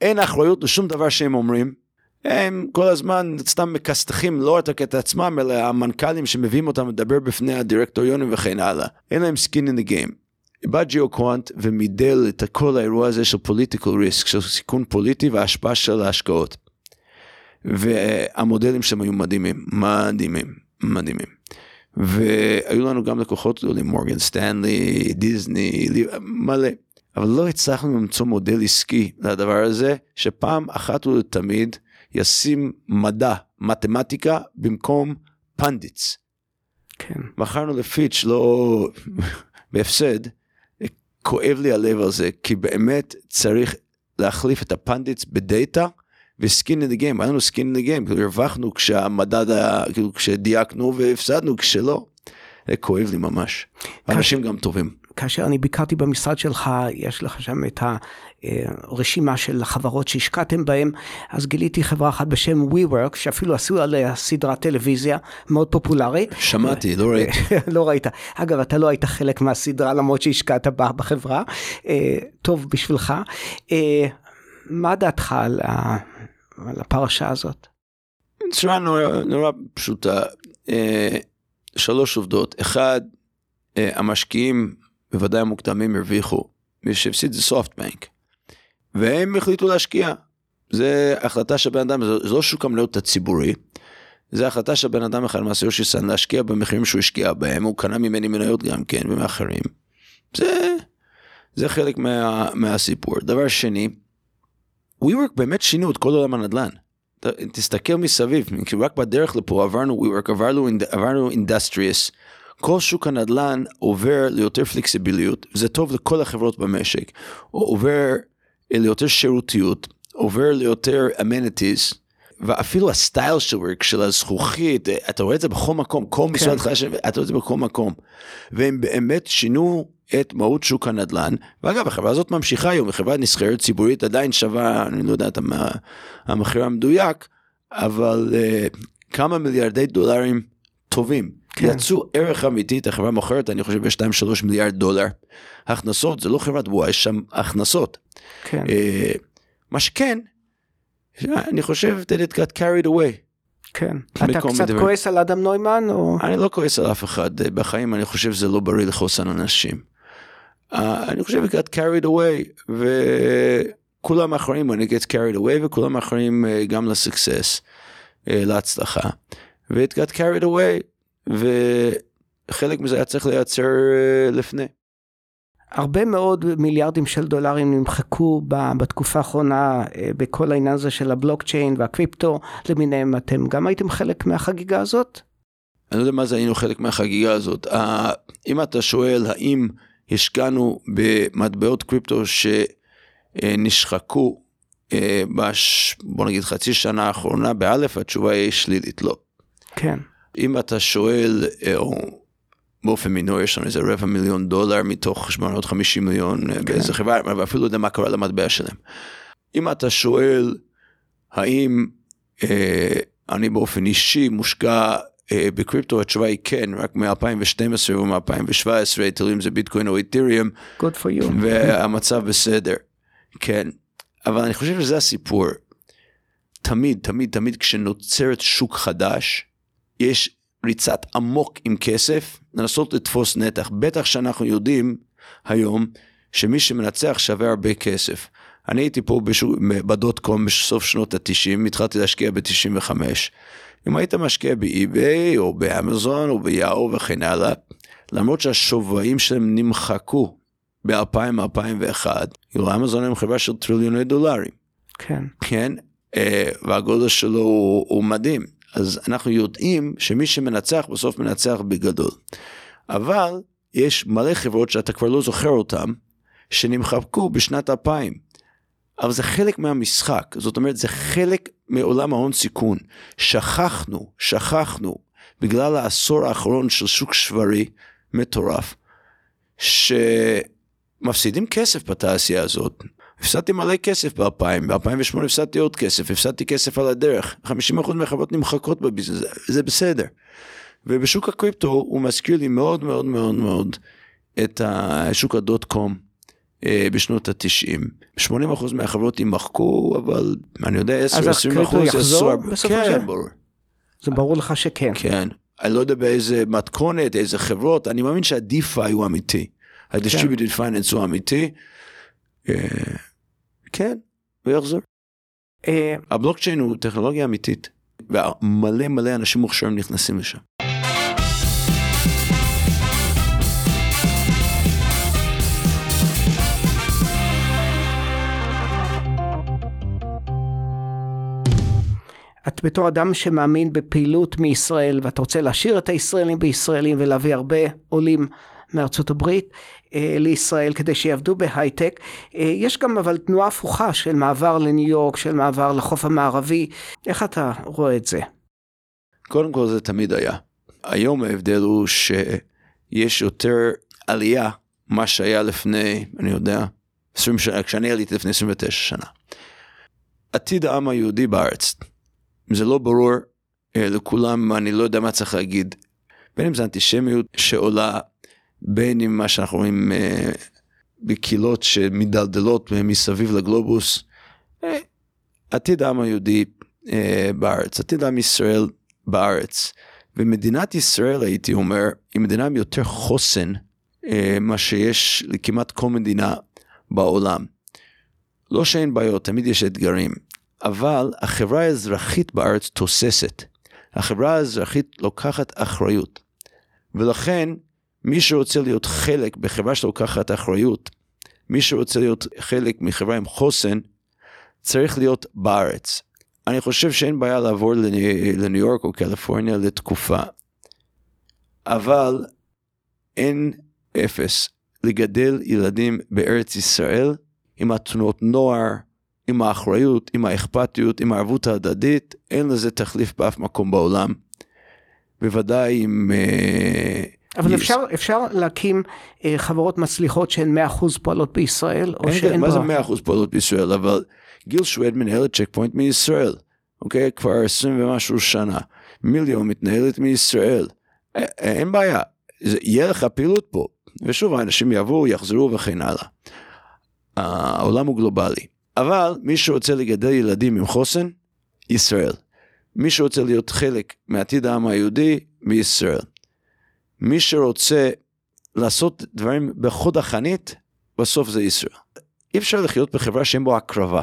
אין אחריות לשום דבר שהם אומרים, הם כל הזמן סתם מכסתחים לא רק את עצמם, אלא המנכ"לים שמביאים אותם לדבר בפני הדירקטוריונים וכן הלאה. אין להם skin in the game. בא GeoQuant ומידל את כל האירוע הזה של political risk, של סיכון פוליטי וההשפעה של ההשקעות. והמודלים שלהם היו מדהימים, מדהימים, מדהימים. והיו לנו גם לקוחות גדולים, מורגן סטנלי, דיסני, מלא. אבל לא הצלחנו למצוא מודל עסקי לדבר הזה, שפעם אחת ולתמיד ישים מדע, מתמטיקה, במקום פנדיטס. כן. מכרנו לפיץ' לא בהפסד, כואב לי הלב על זה, כי באמת צריך להחליף את ה pundits בדאטה. ו skin in game, היה לנו skin in game, כאילו הרווחנו כשהמדד היה, כאילו כשדייקנו והפסדנו כשלא. זה כואב לי ממש. אנשים גם טובים. כאשר אני ביקרתי במשרד שלך, יש לך שם את הרשימה של החברות שהשקעתם בהם, אז גיליתי חברה אחת בשם WeWork, שאפילו עשו עליה סדרת טלוויזיה מאוד פופולרית. שמעתי, לא ראיתי. לא ראית. אגב, אתה לא היית חלק מהסדרה למרות שהשקעת בה בחברה. אה, טוב בשבילך. אה, מה דעתך על, ה... על הפרשה הזאת? תשמע, נורא, נורא פשוטה. אה, שלוש עובדות. אחד, המשקיעים, בוודאי המוקדמים, הרוויחו. מי שהפסיד זה סופטבנק. והם החליטו להשקיע. זה החלטה של בן אדם, זה לא שוק המניות הציבורי. זה החלטה של בן אדם אחד למעשה יושיסן להשקיע במחירים שהוא השקיע בהם, הוא קנה ממני מניות גם כן ומאחרים. זה, זה חלק מה, מהסיפור. דבר שני, WeWork באמת שינו את כל עולם הנדל"ן. תסתכל מסביב, רק בדרך לפה עברנו WeWork, עברנו, עברנו Industrious. כל שוק הנדל"ן עובר ליותר flexibility, וזה טוב לכל החברות במשק. עובר ליותר שירותיות, עובר ליותר amenities, ואפילו הסטייל של WeWork, של הזכוכית, אתה רואה את זה בכל מקום, כל משרד כן. חדש, אתה רואה את זה בכל מקום. והם באמת שינו את מהות שוק הנדל"ן, ואגב החברה הזאת ממשיכה היום, חברה נסחרת ציבורית עדיין שווה, אני לא יודע את המחיר המדויק, אבל uh, כמה מיליארדי דולרים טובים. כן. יצאו ערך אמיתי, את החברה מוכרת, אני חושב, ב-2-3 מיליארד דולר. הכנסות, זה לא חברת בועה, יש שם הכנסות. כן. Uh, מה שכן, אני חושב that it got carried away. כן. אתה קצת כועס על אדם נוימן או? אני לא כועס על אף אחד בחיים, אני חושב שזה לא בריא לחוסן אנשים. Uh, אני חושב it got carried away וכולם אחראים when it gets carried away וכולם אחראים uh, גם לסקסס, uh, להצלחה. ו-it got carried away וחלק מזה היה צריך לייצר uh, לפני. הרבה מאוד מיליארדים של דולרים נמחקו בתקופה האחרונה בכל העניין הזה של הבלוקצ'יין והקריפטו למיניהם. אתם גם הייתם חלק מהחגיגה הזאת? אני לא יודע מה זה היינו חלק מהחגיגה הזאת. אם אתה שואל האם השקענו במטבעות קריפטו שנשחקו בש... בוא נגיד חצי שנה האחרונה באלף התשובה היא שלילית לא. כן. אם אתה שואל או באופן מינורי יש לנו איזה רבע מיליון דולר מתוך 850 מיליון כן. באיזה חברה ואפילו לא יודע מה קרה למטבע שלהם. אם אתה שואל האם אה, אני באופן אישי מושקע אה, בקריפטו התשובה היא כן רק מ-2012 ומ-2017 תלוי אם זה ביטקוין או איתריום. Good for you. והמצב בסדר. כן. אבל אני חושב שזה הסיפור. תמיד תמיד תמיד כשנוצרת שוק חדש יש ריצת עמוק עם כסף, לנסות לתפוס נתח. בטח שאנחנו יודעים היום שמי שמנצח שווה הרבה כסף. אני הייתי פה בשוק, בדוט קום בסוף שנות ה-90, התחלתי להשקיע ב-95. אם היית משקיע באי-ביי או באמזון או ביאו וכן הלאה, למרות שהשווים שלהם נמחקו ב-2000-2001, כאילו אמזון הם חברה של טריליוני דולרים. כן. כן, אה, והגודל שלו הוא, הוא מדהים. אז אנחנו יודעים שמי שמנצח בסוף מנצח בגדול. אבל יש מלא חברות שאתה כבר לא זוכר אותן, שנמחקו בשנת 2000. אבל זה חלק מהמשחק, זאת אומרת זה חלק מעולם ההון סיכון. שכחנו, שכחנו, בגלל העשור האחרון של שוק שברי מטורף, שמפסידים כסף בתעשייה הזאת. הפסדתי מלא כסף ב-2000, ב-2008 הפסדתי עוד כסף, הפסדתי כסף על הדרך, 50% מהחברות נמחקות בביזנס, זה בסדר. ובשוק הקריפטו הוא מזכיר לי מאוד מאוד מאוד מאוד את שוק הדוט קום אה, בשנות התשעים. 80% מהחברות יימחקו, אבל אני יודע, 10-20% הקריפטו יחזור בסופו כן, של- ברור. זה ברור לך שכן. כן. אני לא יודע באיזה מתכונת, איזה חברות, אני מאמין שה-DeFi הוא אמיתי. ה-Distributed Finance הוא אמיתי. כן, הוא יחזור. אה, הבלוקצ'יין הוא טכנולוגיה אמיתית, ומלא מלא אנשים מוכשרים נכנסים לשם. את בתור אדם שמאמין בפעילות מישראל ואתה רוצה להשאיר את הישראלים בישראלים ולהביא הרבה עולים מארצות הברית לישראל כדי שיעבדו בהייטק. אה, יש גם אבל תנועה הפוכה של מעבר לניו יורק, של מעבר לחוף המערבי. איך אתה רואה את זה? קודם כל זה תמיד היה. היום ההבדל הוא שיש יותר עלייה מה שהיה לפני, אני יודע, 20 שנה, כשאני עליתי לפני 29 שנה. עתיד העם היהודי בארץ, זה לא ברור אה, לכולם, אני לא יודע מה צריך להגיד. בין אם זה אנטישמיות שעולה, בין אם מה שאנחנו רואים אה, בקהילות שמדלדלות מסביב לגלובוס. אה, עתיד העם היהודי אה, בארץ, עתיד עם ישראל בארץ. ומדינת ישראל הייתי אומר היא מדינה עם יותר חוסן אה, מה שיש לכמעט כל מדינה בעולם. לא שאין בעיות, תמיד יש אתגרים, אבל החברה האזרחית בארץ תוססת. החברה האזרחית לוקחת אחריות. ולכן מי שרוצה להיות חלק בחברה שלוקחת אחריות, מי שרוצה להיות חלק מחברה עם חוסן, צריך להיות בארץ. אני חושב שאין בעיה לעבור לני- לניו יורק או קליפורניה לתקופה, אבל אין אפס לגדל ילדים בארץ ישראל עם התנועות נוער, עם האחריות, עם האכפתיות, עם הערבות ההדדית, אין לזה תחליף באף מקום בעולם. בוודאי עם... אה, אבל יש- אפשר, אפשר להקים אה, חברות מצליחות שהן 100% פועלות בישראל, או אין, שאין מה זה ברירה? 100% פעולות בישראל, אבל גיל שוויד מנהל את צ'ק פוינט מישראל, אוקיי? כבר 20 ומשהו שנה. מיליון מתנהלת מישראל. א- אין בעיה, זה, יהיה לך פעילות פה. ושוב, האנשים יבואו, יחזרו וכן הלאה. העולם הוא גלובלי. אבל מי שרוצה לגדל ילדים עם חוסן, ישראל. מי שרוצה להיות חלק מעתיד העם היהודי, מישראל. מי שרוצה לעשות דברים בחוד החנית, בסוף זה ישראל. אי אפשר לחיות בחברה שאין בו הקרבה.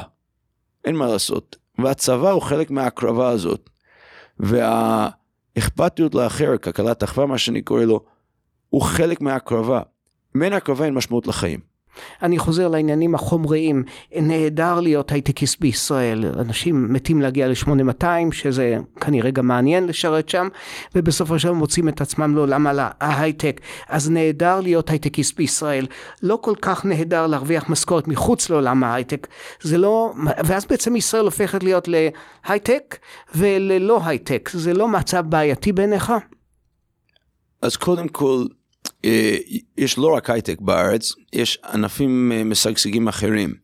אין מה לעשות. והצבא הוא חלק מההקרבה הזאת. והאכפתיות לאחר, כלכלת אחווה, מה שאני קורא לו, הוא חלק מההקרבה. אין הקרבה אין משמעות לחיים. אני חוזר לעניינים החומריים, נהדר להיות הייטקיסט בישראל, אנשים מתים להגיע ל-8200, שזה כנראה גם מעניין לשרת שם, ובסופו של דבר מוצאים את עצמם לעולם על ההייטק, אז נהדר להיות הייטקיסט בישראל, לא כל כך נהדר להרוויח משכורת מחוץ לעולם ההייטק, זה לא, ואז בעצם ישראל הופכת להיות להייטק וללא הייטק, זה לא מצב בעייתי בעיניך? אז קודם כל, יש לא רק הייטק בארץ, יש ענפים אה, משגשגים אחרים.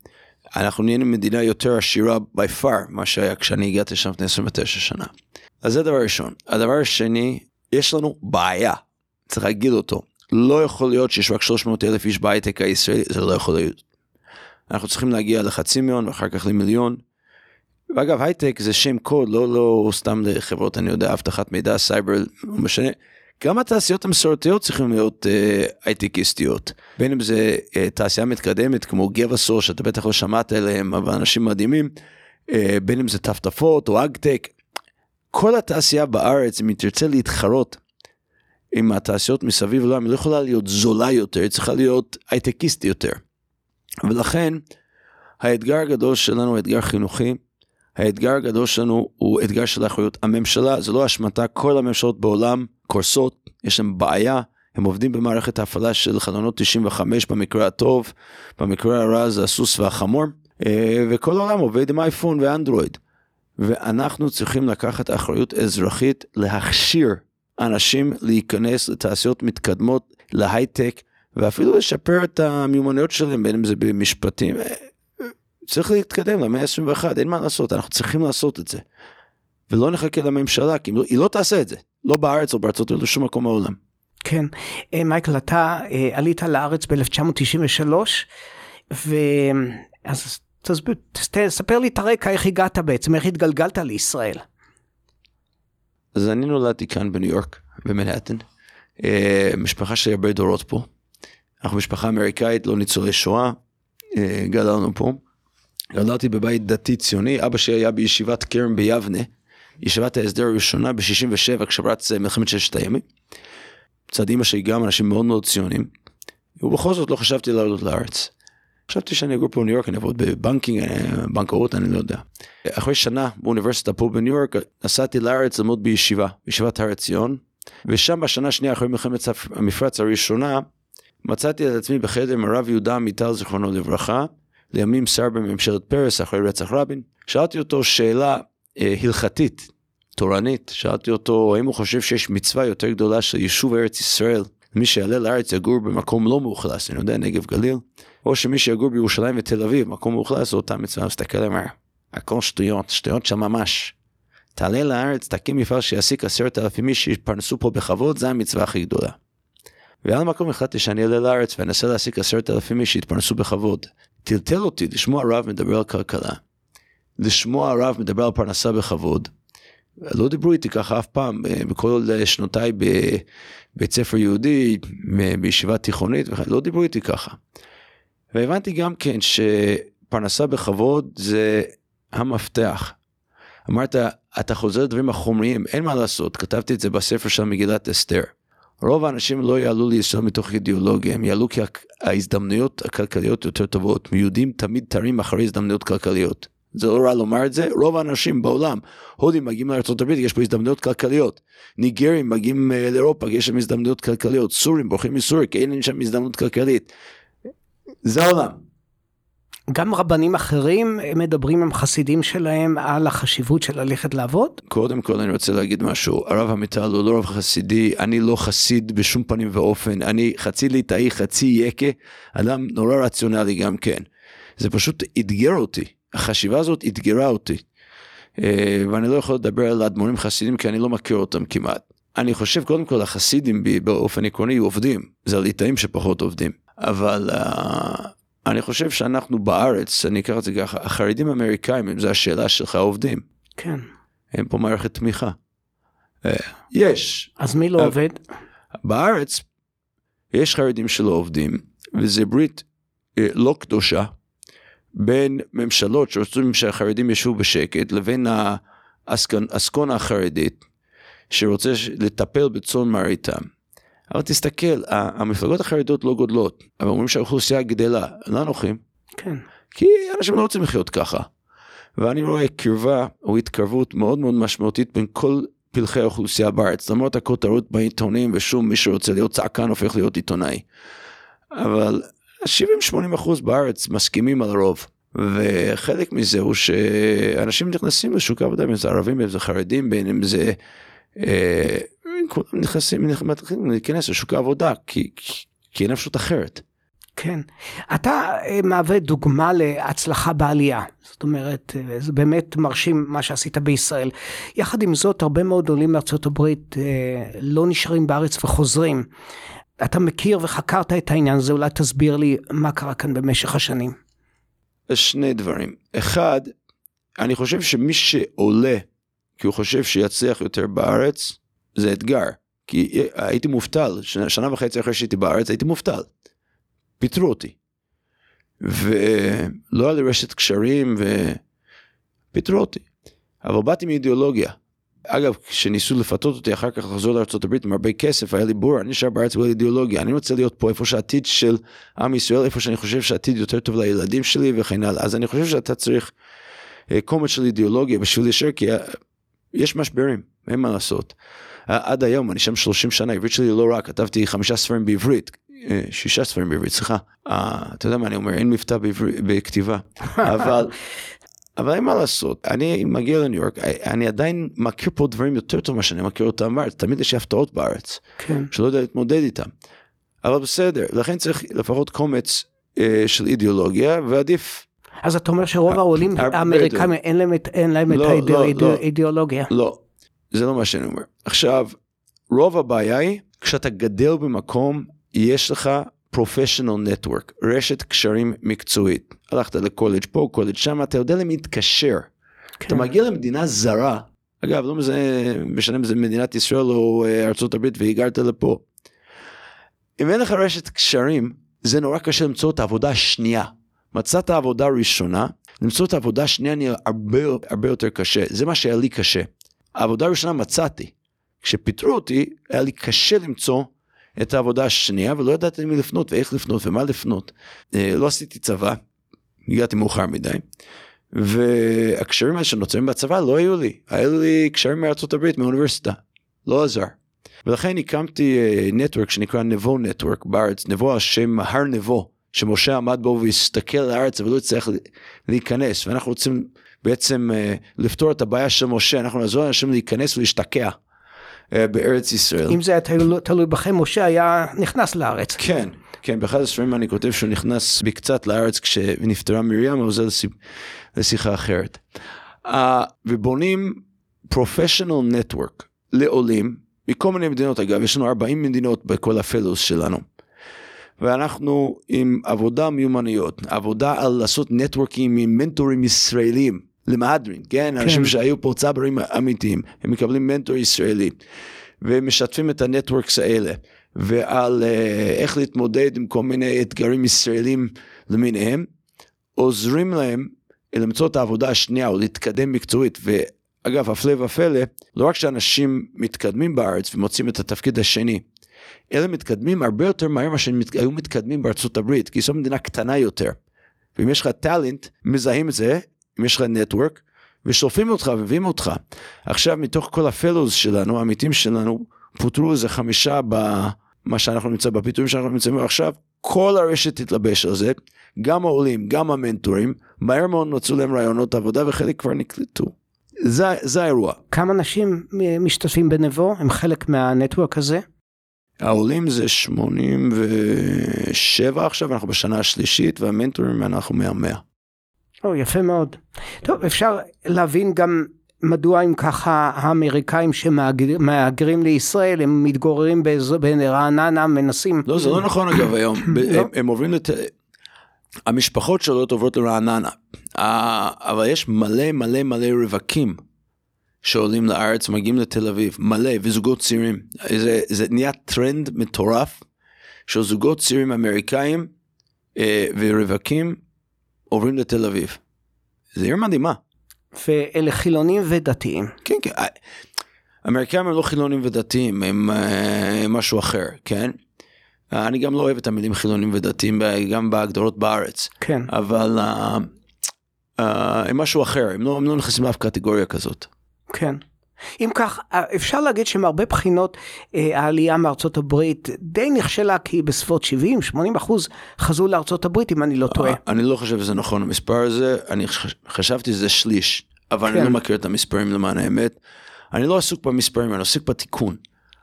אנחנו נהיינו מדינה יותר עשירה by far מה שהיה כשאני הגעתי שם לפני 29 שנה. אז זה דבר ראשון. הדבר השני, יש לנו בעיה, צריך להגיד אותו. לא יכול להיות שיש רק 300 אלף איש בהייטק הישראלי, זה לא יכול להיות. אנחנו צריכים להגיע לחצי מיליון ואחר כך למיליון. ואגב הייטק זה שם קוד לא לא סתם לחברות אני יודע אבטחת מידע סייבר לא משנה גם התעשיות המסורתיות צריכים להיות אה, הייטקיסטיות. בין אם זה אה, תעשייה מתקדמת כמו גבסור שאתה בטח לא שמעת עליהם אבל אנשים מדהימים אה, בין אם זה טפטפות או אגטק. כל התעשייה בארץ אם היא תרצה להתחרות עם התעשיות מסביב לעולם היא לא יכולה להיות זולה יותר היא צריכה להיות הייטקיסט יותר. ולכן האתגר הגדול שלנו הוא אתגר חינוכי האתגר הגדול שלנו הוא אתגר של אחריות. הממשלה, זה לא אשמתה, כל הממשלות בעולם קורסות, יש להם בעיה, הם עובדים במערכת ההפעלה של חלונות 95 במקרה הטוב, במקרה הרע זה הסוס והחמור, אה, וכל העולם עובד עם אייפון ואנדרואיד. ואנחנו צריכים לקחת אחריות אזרחית להכשיר אנשים להיכנס לתעשיות מתקדמות, להייטק, ואפילו לשפר את המיומנויות שלהם, בין אם זה במשפטים. אה, צריך להתקדם למאה ה-21, אין מה לעשות, אנחנו צריכים לעשות את זה. ולא נחכה לממשלה, כי לא, היא לא תעשה את זה. לא בארץ או בארצות הברית, בשום מקום בעולם. כן. אה, מייקל, אתה אה, עלית לארץ ב-1993, ואז תספר לי את הרקע, איך הגעת בעצם, איך התגלגלת לישראל. אז אני נולדתי כאן בניו יורק, במנהטן. אה, משפחה שלי הרבה דורות פה. אנחנו משפחה אמריקאית, לא ניצולי שואה, אה, גדלנו פה. גדלתי בבית דתי ציוני, אבא שלי היה בישיבת כרם ביבנה, ישיבת ההסדר הראשונה ב-67 כשפרץ מלחמת ששת הימים. מצד אמא שלי גם אנשים מאוד מאוד ציונים. ובכל זאת לא חשבתי לעלות לארץ. חשבתי שאני אגור פה בניו יורק, אני אעבוד בבנקינג, אה, בנקאות, אני לא יודע. אחרי שנה באוניברסיטה פה בניו יורק, נסעתי לארץ ללמוד בישיבה, בישיבת הר עציון, ושם בשנה השנייה אחרי מלחמת המפרץ הראשונה, מצאתי את עצמי בחדר עם הרב יהודה עמיטל זיכרונו לברכה, לימים שר בממשלת פרס אחרי רצח רבין. שאלתי אותו שאלה אה, הלכתית, תורנית, שאלתי אותו האם הוא חושב שיש מצווה יותר גדולה של יישוב ארץ ישראל, מי שיעלה לארץ יגור במקום לא מאוכלס, אני יודע, נגב גליל, או שמי שיגור בירושלים ותל אביב, מקום מאוכלס, זו אותה מצווה, מסתכל עליהם, הכל שטויות, שטויות שם ממש. תעלה לארץ, תקים מפעל שיעסיק עשרת אלפים איש שיתפרנסו פה בכבוד, זה המצווה הכי גדולה. ועל מקום החלטתי שאני אעלה לארץ ואנסה להעסיק עשרת אלפים איש שיתפרנסו בכבוד. טלטל אותי לשמוע רב מדבר על כלכלה, לשמוע רב מדבר על פרנסה בכבוד. לא דיברו איתי ככה אף פעם, אה, בכל שנותיי בבית ספר יהודי, בישיבה תיכונית, לא דיברו איתי ככה. והבנתי גם כן שפרנסה בכבוד זה המפתח. אמרת, אתה חוזר לדברים החומריים, אין מה לעשות, כתבתי את זה בספר של מגילת אסתר. רוב האנשים לא יעלו לישראל מתוך אידיאולוגיה, הם יעלו כי ההזדמנויות הכלכליות יותר טובות. יהודים תמיד תרים אחרי הזדמנויות כלכליות. זה לא רע לומר את זה, רוב האנשים בעולם, הודים מגיעים לארה"ב, יש פה הזדמנויות כלכליות. ניגרים מגיעים אה, לאירופה, יש שם הזדמנויות כלכליות. סורים בורחים מסוריה, כי אין שם הזדמנות כלכלית. זה העולם. גם רבנים אחרים מדברים עם חסידים שלהם על החשיבות של ללכת לעבוד? קודם כל אני רוצה להגיד משהו, הרב עמיטל הוא לא רב חסידי, אני לא חסיד בשום פנים ואופן, אני חצי ליטאי, חצי יקה, אדם נורא רציונלי גם כן. זה פשוט אתגר אותי, החשיבה הזאת אתגרה אותי. אה, ואני לא יכול לדבר על אדמו"רים חסידים כי אני לא מכיר אותם כמעט. אני חושב קודם כל החסידים באופן עקרוני עובדים, זה הליטאים שפחות עובדים. אבל uh, אני חושב שאנחנו בארץ, אני אקרא את זה ככה, החרדים האמריקאים, אם זו השאלה שלך, עובדים. כן. אין פה מערכת תמיכה. Uh, יש. אז מי לא עובד? בארץ יש חרדים שלא עובדים, וזה ברית לא קדושה בין ממשלות שרוצים שהחרדים ישבו בשקט לבין האסכונה החרדית שרוצה לטפל בצאן מרעיתם. אבל תסתכל, המפלגות החרדיות לא גודלות, אבל אומרים שהאוכלוסייה גדלה, לא נוחים. כן. כי אנשים לא רוצים לחיות ככה. ואני רואה קרבה או התקרבות מאוד מאוד משמעותית בין כל פלחי האוכלוסייה בארץ, למרות הכותרות בעיתונים ושום מי שרוצה להיות צעקן הופך להיות עיתונאי. אבל 70-80 אחוז בארץ מסכימים על הרוב. וחלק מזה הוא שאנשים נכנסים לשוק העבודה, אם זה ערבים, אם זה חרדים, בין אם זה אה, כולם נכנסים, מתחילים להיכנס לשוק העבודה, כי, כי אין אפשרות אחרת. כן. אתה אה, מהווה דוגמה להצלחה בעלייה. זאת אומרת, אה, זה באמת מרשים מה שעשית בישראל. יחד עם זאת, הרבה מאוד עולים מארצות הברית לא נשארים בארץ וחוזרים. אתה מכיר וחקרת את העניין הזה, אולי תסביר לי מה קרה כאן במשך השנים. שני דברים. אחד, אני חושב שמי שעולה כי הוא חושב שיצליח יותר בארץ, זה אתגר. כי הייתי מובטל, שנה, שנה וחצי אחרי שהייתי בארץ הייתי מובטל. פיטרו אותי. ולא היה לי רשת קשרים ופיטרו אותי. אבל באתי מאידיאולוגיה. אגב, כשניסו לפתות אותי אחר כך לחזור לארה"ב עם הרבה כסף, היה לי בור, אני נשאר בארץ בלי אידיאולוגיה, אני רוצה להיות פה איפה שהעתיד של עם ישראל, איפה שאני חושב שהעתיד יותר טוב לילדים שלי וכן הלאה. אז אני חושב שאתה צריך אה, קומץ של אידיאולוגיה בשביל להישאר, כי יש משברים, אין מה לעשות. עד היום, אני שם 30 שנה, עברית שלי לא רע, כתבתי חמישה ספרים בעברית, אה, שישה ספרים בעברית, סליחה. אה, אתה יודע מה אני אומר, אין מבטא בכתיבה. אבל, אבל אין מה לעשות, אני מגיע לניו יורק, אני עדיין מכיר פה דברים יותר טוב ממה שאני מכיר אותם בארץ, תמיד יש הפתעות בארץ, כן. שלא יודע להתמודד איתם. אבל בסדר, לכן צריך לפחות קומץ אה, של אידיאולוגיה, ועדיף אז אתה אומר שרוב העולים האמריקאים אין להם, אין להם לא, את לא, האידיאולוגיה. לא, לא, זה לא מה שאני אומר. עכשיו, רוב הבעיה היא, כשאתה גדל במקום, יש לך professional network, רשת קשרים מקצועית. הלכת לקולג' פה, קולג' שם, אתה יודע למי להתקשר. כן. אתה מגיע למדינה זרה, אגב, לא מזה, משנה אם זה מדינת ישראל או אה, ארצות הברית והגרת לפה. אם אין לך רשת קשרים, זה נורא קשה למצוא את העבודה השנייה. מצאת העבודה הראשונה, למצוא את העבודה השנייה נהיה הרבה, הרבה יותר קשה. זה מה שהיה לי קשה. העבודה הראשונה מצאתי. כשפיטרו אותי, היה לי קשה למצוא את העבודה השנייה, ולא ידעתי למי לפנות ואיך לפנות ומה לפנות. אה, לא עשיתי צבא, הגעתי מאוחר מדי. והקשרים האלה שנוצרים בצבא לא היו לי, היו לי קשרים מארצות הברית, מהאוניברסיטה, לא עזר. ולכן הקמתי נטוורק שנקרא נבו נטוורק בארץ, נבו השם הר נבו, שמשה עמד בו והסתכל על הארץ ולא הצליח להיכנס, ואנחנו רוצים בעצם אה, לפתור את הבעיה של משה, אנחנו נעזור לאנשים להיכנס ולהשתקע אה, בארץ ישראל. אם זה היה תלוי, תלוי בכם, משה היה נכנס לארץ. כן, כן, באחד הספרים אני כותב שהוא נכנס בקצת לארץ כשנפטרה מרים, אבל זה לשיח, לשיחה אחרת. Uh, ובונים professional network לעולים מכל מיני מדינות, אגב, יש לנו 40 מדינות בכל הפלוס שלנו. ואנחנו עם עבודה מיומנויות, עבודה על לעשות נטוורקים עם מנטורים ישראלים למהדרין, כן? כן? אנשים שהיו פה צברים אמיתיים, הם מקבלים מנטור ישראלי, ומשתפים את הנטוורקס האלה. ועל uh, איך להתמודד עם כל מיני אתגרים ישראלים למיניהם, עוזרים להם למצוא את העבודה השנייה או להתקדם מקצועית. ואגב, הפלא ופלא, לא רק שאנשים מתקדמים בארץ ומוצאים את התפקיד השני, אלא מתקדמים הרבה יותר מהר ממה שהם היו מתקדמים בארצות הברית, כי זו מדינה קטנה יותר. ואם יש לך טאלנט, מזהים את זה, אם יש לך נטוורק, ושולפים אותך ומביאים אותך. עכשיו מתוך כל הפלוס שלנו, העמיתים שלנו, פוטרו איזה חמישה במה שאנחנו נמצא בפיתויים שאנחנו נמצאים עכשיו, כל הרשת תתלבש על זה, גם העולים, גם המנטורים, מהר מאוד מצאו להם רעיונות עבודה וחלק כבר נקלטו. זה, זה האירוע. כמה אנשים משתתפים בנבו? הם חלק מהנטוורק הזה? העולים זה 87 עכשיו, אנחנו בשנה השלישית, והמנטורים אנחנו מהמאה. או, יפה מאוד. טוב, אפשר להבין גם מדוע אם ככה האמריקאים שמהגרים לישראל הם מתגוררים ברעננה מנסים לא זה לא נכון אגב היום לא? הם, עוברים לת... המשפחות שעולות עוברות לרעננה אבל יש מלא מלא מלא רווקים שעולים לארץ מגיעים לתל אביב מלא וזוגות צעירים זה, זה נהיה טרנד מטורף של זוגות צעירים אמריקאים אה, ורווקים עוברים לתל אביב. זה עיר מדהימה. ואלה חילונים ודתיים. כן, כן. אמריקאים הם לא חילונים ודתיים, הם, הם משהו אחר, כן? אני גם לא אוהב את המילים חילונים ודתיים, גם בהגדרות בארץ. כן. אבל uh, uh, הם משהו אחר, הם לא, הם לא נכנסים לאף קטגוריה כזאת. כן. אם כך, אפשר להגיד שמהרבה בחינות העלייה מארצות הברית די נכשלה, כי בסביבות 70-80 אחוז חזרו לארצות הברית, אם אני לא טועה. אני לא חושב שזה נכון המספר הזה, אני חשבתי שזה שליש, אבל כן. אני לא מכיר את המספרים למען האמת. אני לא עסוק במספרים, אני עסוק בתיקון.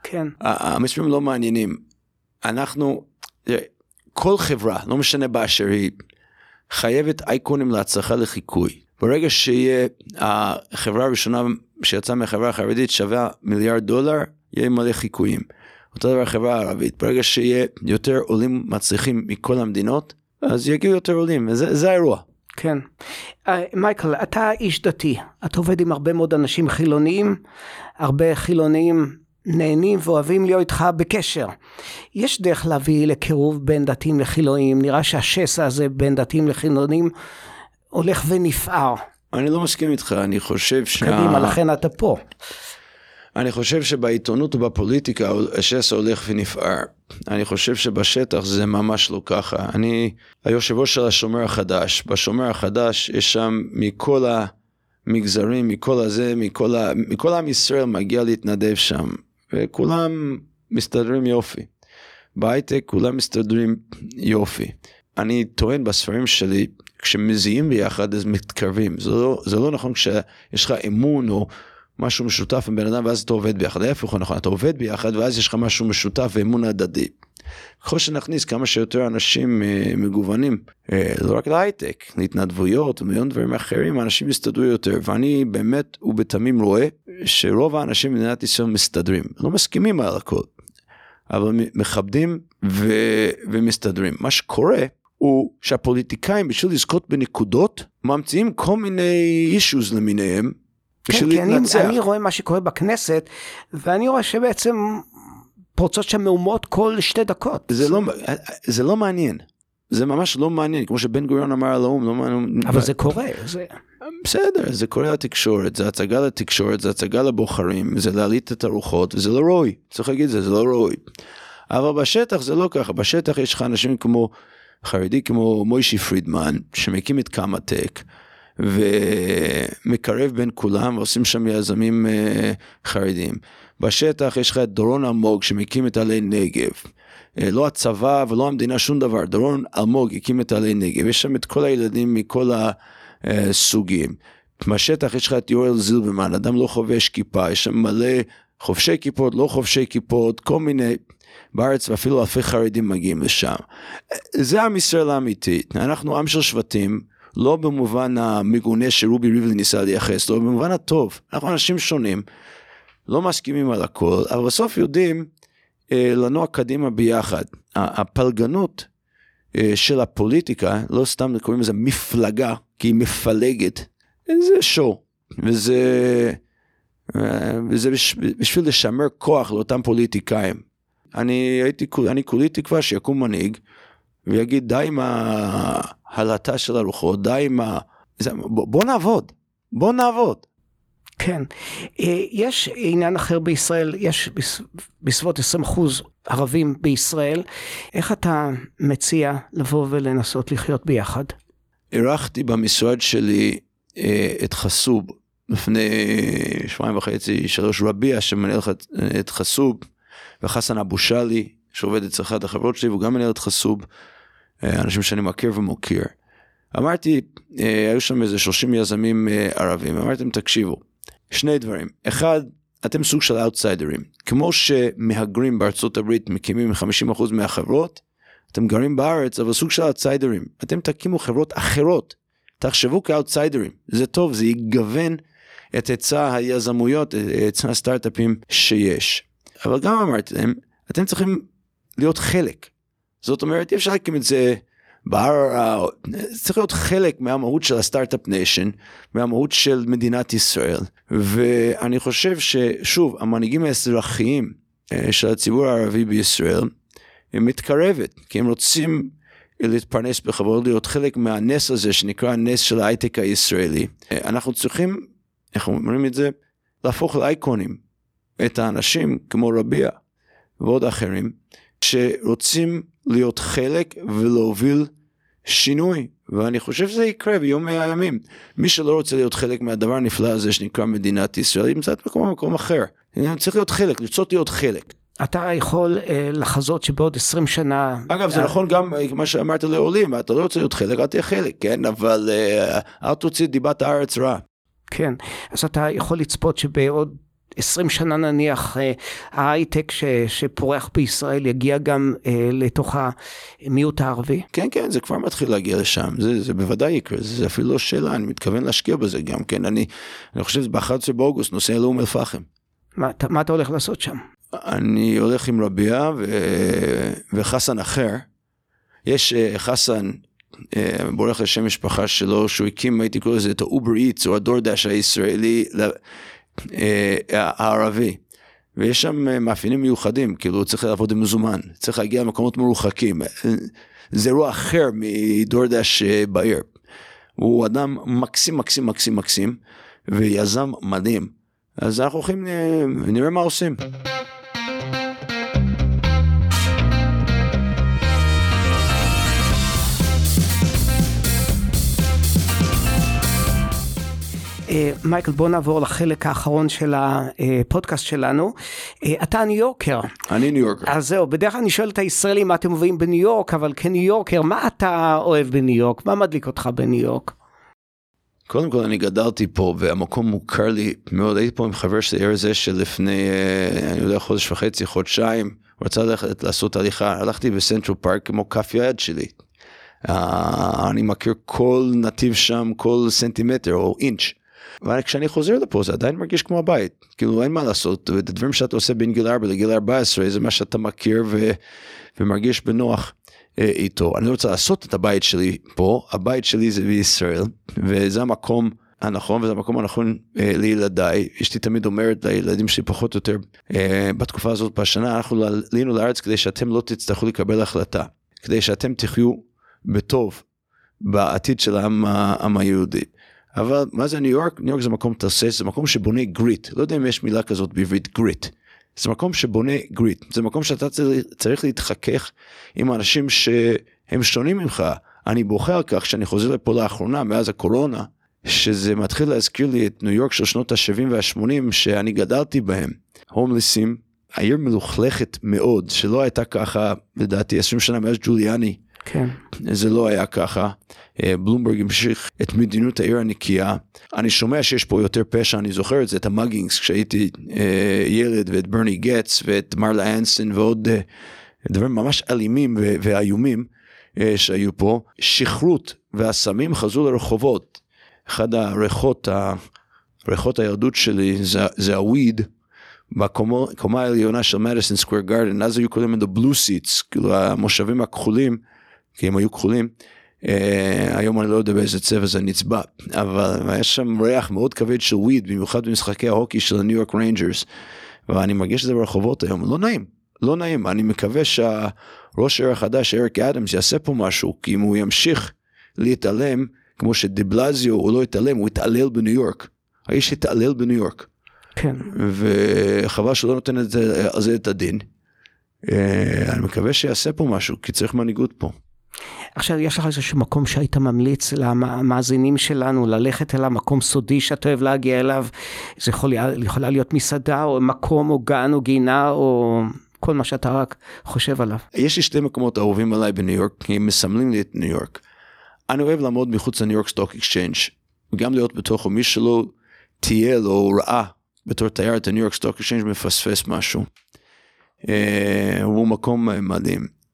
כן. המספרים לא מעניינים. אנחנו, כל חברה, לא משנה באשר היא, חייבת אייקונים להצלחה לחיקוי. ברגע שיהיה החברה הראשונה שיצאה מהחברה החרדית שווה מיליארד דולר, יהיה מלא חיקויים. אותו דבר החברה הערבית, ברגע שיהיה יותר עולים מצליחים מכל המדינות, אז יגיעו יותר עולים, וזה זה האירוע. כן. Uh, מייקל, אתה איש דתי, אתה עובד עם הרבה מאוד אנשים חילוניים, הרבה חילוניים נהנים ואוהבים להיות איתך בקשר. יש דרך להביא לקירוב בין דתיים לחילונים, נראה שהשסע הזה בין דתיים לחילונים הולך ונפער. אני לא מסכים איתך, אני חושב שה... קדימה, לכן אתה פה. אני חושב שבעיתונות ובפוליטיקה השסע הולך ונפער. אני חושב שבשטח זה ממש לא ככה. אני היושב ראש של השומר החדש. בשומר החדש יש שם מכל המגזרים, מכל הזה, מכל, ה... מכל עם ישראל מגיע להתנדב שם. וכולם מסתדרים יופי. בהייטק כולם מסתדרים יופי. אני טוען בספרים שלי כשמזיעים ביחד אז מתקרבים זה לא זה לא נכון כשיש לך אמון או משהו משותף עם בן אדם ואז אתה עובד ביחד ההפך הוא נכון אתה עובד ביחד ואז יש לך משהו משותף ואמון הדדי. ככל שנכניס כמה שיותר אנשים uh, מגוונים uh, לא רק להייטק להתנדבויות ומיליון דברים אחרים אנשים יסתדרו יותר ואני באמת ובתמים רואה שרוב האנשים במדינת ישראל מסתדרים לא מסכימים על הכל. אבל מכבדים ו... ומסתדרים. מה שקורה הוא שהפוליטיקאים בשביל לזכות בנקודות ממציאים כל מיני אישוז למיניהם. כן, בשביל אני, להתנצח. אני רואה מה שקורה בכנסת, ואני רואה שבעצם פורצות שם מהומות כל שתי דקות. זה לא, זה לא מעניין. זה ממש לא מעניין, כמו שבן גוריון אמר על האו"ם, לא מעניין. אבל זה קורה, זה... בסדר, זה קורה לתקשורת, זה הצגה לתקשורת, זה הצגה לבוחרים, זה להעליט את הרוחות, וזה לא ראוי, צריך להגיד את זה, זה לא ראוי. אבל בשטח זה לא ככה, בשטח יש לך אנשים כמו חרדי כמו מוישי פרידמן, שמקים את קמא-טק, ומקרב בין כולם ועושים שם יזמים אה, חרדים. בשטח יש לך את דורון אלמוג שמקים את עלי נגב. אה, לא הצבא ולא המדינה שום דבר, דורון אלמוג הקים את עלי נגב, יש שם את כל הילדים מכל הסוגים. בשטח יש לך את יואל זילברמן, אדם לא חובש כיפה, יש שם מלא חובשי כיפות, לא חובשי כיפות, כל מיני, בארץ ואפילו אלפי חרדים מגיעים לשם. זה עם ישראל האמיתי, אנחנו עם של שבטים, לא במובן המגונה שרובי ריבלין ניסה לייחס, לא במובן הטוב, אנחנו אנשים שונים, לא מסכימים על הכל, אבל בסוף יודעים אה, לנוע קדימה ביחד. הפלגנות אה, של הפוליטיקה, לא סתם קוראים לזה מפלגה, כי היא מפלגת, זה שואו, וזה, אה, וזה בש, בשביל לשמר כוח לאותם פוליטיקאים. אני הייתי, אני כולי תקווה שיקום מנהיג ויגיד די עם ההלטה של הרוחות, די עם ה... זה, בוא, בוא נעבוד, בוא נעבוד. כן. אה, יש עניין אחר בישראל, יש בסביבות 20 אחוז ערבים בישראל. איך אתה מציע לבוא ולנסות לחיות ביחד? אירחתי במשרד שלי אה, את חסוב לפני שבועיים וחצי, שלוש רביע שמנהל את חסוב, וחסן אבו שאלי שעובד אצל אחת החברות שלי והוא גם מנהל את חסוב, אה, אנשים שאני מכיר ומוקיר. אמרתי, היו שם איזה 30 יזמים ערבים, אמרתי להם תקשיבו, שני דברים. אחד, אתם סוג של אאוטסיידרים. כמו שמהגרים בארצות הברית מקימים 50% מהחברות, אתם גרים בארץ, אבל סוג של אאוטסיידרים. אתם תקימו חברות אחרות. תחשבו כ outsiderים. זה טוב, זה יגוון את היצע היזמויות, היצע הסטארט-אפים שיש. אבל גם אמרתי להם, אתם צריכים להיות חלק. זאת אומרת, אי אפשר להקים את זה בהר, צריך להיות חלק מהמהות של ה start-up nation, מהמהות של מדינת ישראל. ואני חושב ששוב, המנהיגים האזרחיים אה, של הציבור הערבי בישראל, הם מתקרבת, כי הם רוצים להתפרנס בכבוד, להיות חלק מהנס הזה שנקרא הנס של ההייטק הישראלי. אה, אנחנו צריכים, איך אומרים את זה? להפוך לאייקונים את האנשים כמו רביע ועוד אחרים, שרוצים להיות חלק ולהוביל שינוי, ואני חושב שזה יקרה ביום מהימים. מי שלא רוצה להיות חלק מהדבר הנפלא הזה שנקרא מדינת ישראל, ימצא את מקום במקום אחר. צריך להיות חלק, לרצות להיות חלק. אתה יכול אה, לחזות שבעוד 20 שנה... אגב, זה אה... נכון גם מה שאמרת לעולים, אתה לא רוצה להיות חלק, אל תהיה חלק, כן? אבל אה, אל תוציא דיבת הארץ רע. כן, אז אתה יכול לצפות שבעוד 20 שנה נניח אה, ההייטק ש, שפורח בישראל יגיע גם אה, לתוך המיעוט הערבי? כן, כן, זה כבר מתחיל להגיע לשם, זה, זה בוודאי יקרה, זה אפילו לא שאלה, אני מתכוון להשקיע בזה גם כן, אני, אני חושב שזה ב-11 באוגוסט נוסע לאום אל פחם. מה, מה אתה הולך לעשות שם? אני הולך עם רביע ו... וחסן אחר. יש uh, חסן, בורך לשם משפחה שלו, שהוא הקים, הייתי קורא לזה את ה Uber Eats או ה DoorDash הישראלי הערבי. ויש שם מאפיינים מיוחדים, כאילו צריך לעבוד עם מזומן, צריך להגיע למקומות מרוחקים. זה אירוע אחר מ DoorDash בעיר. הוא אדם מקסים, מקסים, מקסים, מקסים, ויזם מדהים. אז אנחנו הולכים, נראה מה עושים. מייקל בוא נעבור לחלק האחרון של הפודקאסט שלנו. אתה ניו יורקר. אני ניו יורקר. אז זהו, בדרך כלל אני שואל את הישראלים מה אתם מביאים בניו יורק, אבל כניו יורקר, מה אתה אוהב בניו יורק? מה מדליק אותך בניו יורק? קודם כל אני גדלתי פה והמקום מוכר לי מאוד, הייתי פה עם חבר שלי ארז אשל לפני, אני יודע, חודש וחצי, חודשיים, הוא רצה ללכת לעשות הליכה, הלכתי בסנטרל פארק כמו כף יד שלי. Uh, אני מכיר כל נתיב שם, כל סנטימטר או אינץ'. אבל כשאני חוזר לפה זה עדיין מרגיש כמו הבית, כאילו אין מה לעשות, הדברים שאתה עושה בין גיל 4 לגיל 14 זה מה שאתה מכיר ו, ומרגיש בנוח אה, איתו. אני רוצה לעשות את הבית שלי פה, הבית שלי זה בישראל, וזה המקום הנכון וזה המקום הנכון אה, לילדיי. אשתי תמיד אומרת לילדים שלי פחות או יותר אה, בתקופה הזאת בשנה, אנחנו עלינו לארץ כדי שאתם לא תצטרכו לקבל החלטה, כדי שאתם תחיו בטוב בעתיד של העם, העם היהודי. אבל מה זה ניו יורק? ניו יורק זה מקום תוסס, זה מקום שבונה גריט, לא יודע אם יש מילה כזאת בעברית גריט. זה מקום שבונה גריט, זה מקום שאתה צריך להתחכך עם אנשים שהם שונים ממך. אני על כך שאני חוזר לפה לאחרונה מאז הקורונה, שזה מתחיל להזכיר לי את ניו יורק של שנות ה-70 וה-80 שאני גדלתי בהם. הומלסים, העיר מלוכלכת מאוד, שלא הייתה ככה לדעתי 20 שנה מאז ג'וליאני. כן. זה לא היה ככה. אה, בלומברג המשיך את מדיניות העיר הנקייה. אני שומע שיש פה יותר פשע, אני זוכר את זה, את ה muggings כשהייתי אה, ילד, ואת ברני גץ, ואת מרלה אנסון, ועוד אה, דברים ממש אלימים ואיומים שהיו פה. שכרות והסמים חזרו לרחובות. אחד הריחות, ריחות הילדות שלי זה, זה ה weed. בקומה העליונה של מדיסון סקוויר גארדן, אז היו קוראים לזה blue seats, כאילו המושבים הכחולים, כי הם היו כחולים. Uh, היום אני לא יודע באיזה צבע זה נצבע, אבל יש שם ריח מאוד כבד של weed, במיוחד במשחקי ההוקי של הניו יורק ריינג'רס. ואני מרגיש את זה ברחובות היום, לא נעים, לא נעים. אני מקווה שהראש העיר החדש, אריק אדמס, יעשה פה משהו, כי אם הוא ימשיך להתעלם, כמו שדה בלאזיו הוא לא התעלם, הוא התעלל בניו יורק. האיש התעלל בניו יורק. כן. וחבל שלא נותן את זה, על זה את הדין. אה, אני מקווה שיעשה פה משהו, כי צריך מנהיגות פה. עכשיו יש לך איזשהו מקום שהיית ממליץ למאזינים שלנו ללכת אליו, מקום סודי שאתה אוהב להגיע אליו, זה יכול, יכולה להיות מסעדה או מקום או גן או גינה או כל מה שאתה רק חושב עליו. יש לי שתי מקומות אהובים עליי בניו יורק, כי הם מסמלים לי את ניו יורק. אני אוהב לעמוד מחוץ ל New York Stock Exchange וגם להיות בתוכו, מי שלא טייל או ראה בתור תייר את ה-New York Stock Exchange מפספס משהו. אה, הוא מקום מדהים.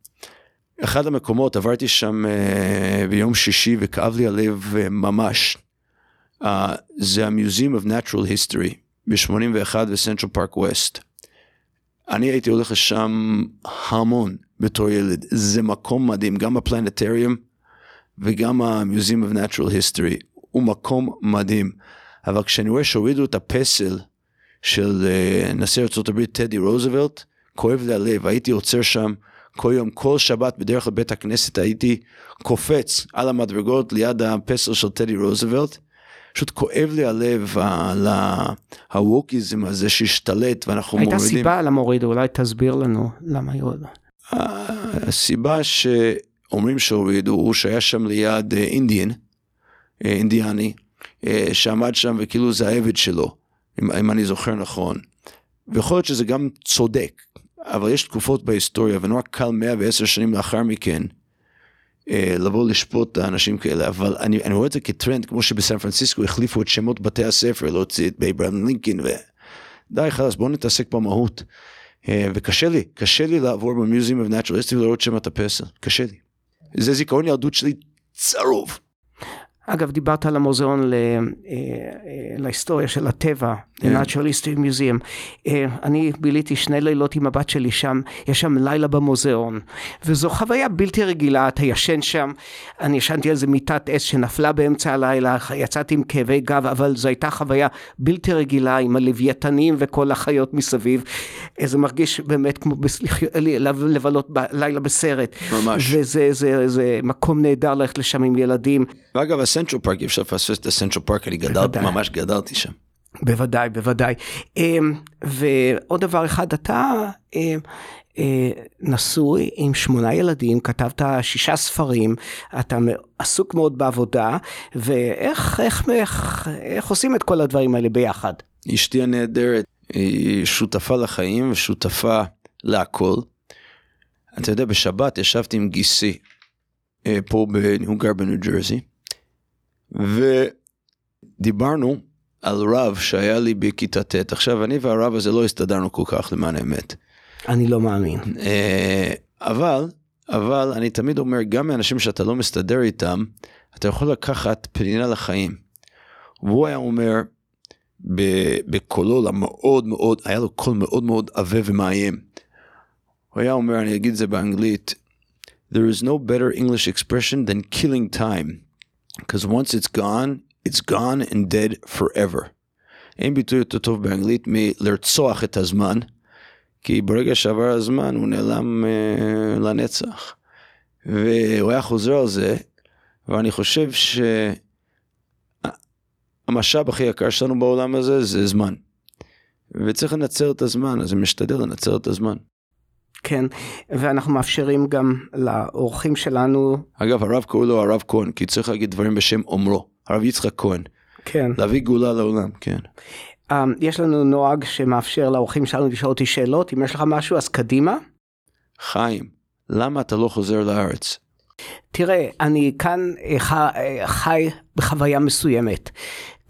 אחד המקומות עברתי שם uh, ביום שישי וכאב לי הלב uh, ממש. Uh, זה ה-Museum of Natural History ב-81 וסנטרל פארק ווסט. אני הייתי הולך לשם המון בתור ילד, זה מקום מדהים, גם הפלנטריום וגם ה-Museum of Natural History, הוא מקום מדהים. אבל כשאני רואה שהורידו את הפסל של uh, נשיא ארה"ב טדי רוזוולט, כואב לי הלב, הייתי עוצר שם. כל יום, כל שבת בדרך לבית הכנסת הייתי קופץ על המדרגות ליד הפסל של טדי רוזוולט. פשוט כואב לי הלב על הווקיזם הזה שהשתלט ואנחנו הייתה מורידים. הייתה סיבה למה הורידו, אולי תסביר לנו למה יורידו. הסיבה שאומרים שהורידו הוא שהיה שם ליד אה, אינדיאן, אה, אינדיאני, אה, שעמד שם וכאילו זה העבד שלו, אם, אם אני זוכר נכון. ויכול להיות שזה גם צודק, אבל יש תקופות בהיסטוריה ונורא קל 110 שנים לאחר מכן אה, לבוא לשפוט אנשים כאלה, אבל אני, אני רואה את זה כטרנד, כמו שבסן פרנסיסקו החליפו את שמות בתי הספר, להוציא את אייברהם לינקולן ודי חלאס בואו נתעסק במהות. אה, וקשה לי, קשה לי לעבור ב-Museum of Natural ולראות שם את הפסל, קשה לי. זה זיכרון ילדות שלי צרוב. אגב, דיברת על המוזיאון ל, אה, אה, להיסטוריה של הטבע, yeah. כן. Naturalistic Museum. אה, אני ביליתי שני לילות עם הבת שלי שם, יש שם לילה במוזיאון, וזו חוויה בלתי רגילה, אתה ישן שם, אני ישנתי על איזה מיטת עץ שנפלה באמצע הלילה, יצאתי עם כאבי גב, אבל זו הייתה חוויה בלתי רגילה עם הלוויתנים וכל החיות מסביב. זה מרגיש באמת כמו לבלות לילה בסרט. ממש. וזה זה, זה מקום נהדר ללכת לשם עם ילדים. ואגב, הסנטרל פארק, אי אפשר לפספס את הסנטרל פארק, אני גדלתי, ממש גדלתי שם. בוודאי, בוודאי. אמ, ועוד דבר אחד, אתה אמ, אה, נשוי עם שמונה ילדים, כתבת שישה ספרים, אתה עסוק מאוד בעבודה, ואיך איך, איך, איך עושים את כל הדברים האלה ביחד? אשתי הנהדרת היא שותפה לחיים ושותפה להכל. אתה יודע, בשבת ישבתי עם גיסי, אה, פה, הוא גר בניו ג'רזי, ודיברנו על רב שהיה לי בכיתה ט'. עכשיו, אני והרב הזה לא הסתדרנו כל כך, למען האמת. אני לא מאמין. אה, אבל, אבל אני תמיד אומר, גם מאנשים שאתה לא מסתדר איתם, אתה יכול לקחת פנינה לחיים. והוא היה אומר בקולו המאוד מאוד, היה לו קול מאוד מאוד עבה ומאיים. הוא היה אומר, אני אגיד את זה באנגלית, There is no better English expression than killing time. Because once it's gone, it's gone and dead forever. אין ביטוי יותר טוב באנגלית מלרצוח את הזמן, כי ברגע שעבר הזמן הוא נעלם uh, לנצח. והוא היה חוזר על זה, ואני חושב שהמשאב הכי יקר שלנו בעולם הזה זה זמן. וצריך לנצר את הזמן, אז אני משתדל לנצר את הזמן. כן, ואנחנו מאפשרים גם לאורחים שלנו, אגב, הרב קורא לו הרב כהן, כי צריך להגיד דברים בשם אומרו. הרב יצחק כהן. כן, להביא גאולה לעולם, כן. um, יש לנו נוהג שמאפשר לאורחים שלנו לשאול אותי שאלות, אם יש לך משהו אז קדימה. חיים, למה אתה לא חוזר לארץ? תראה, אני כאן אה, אה, חי בחוויה מסוימת.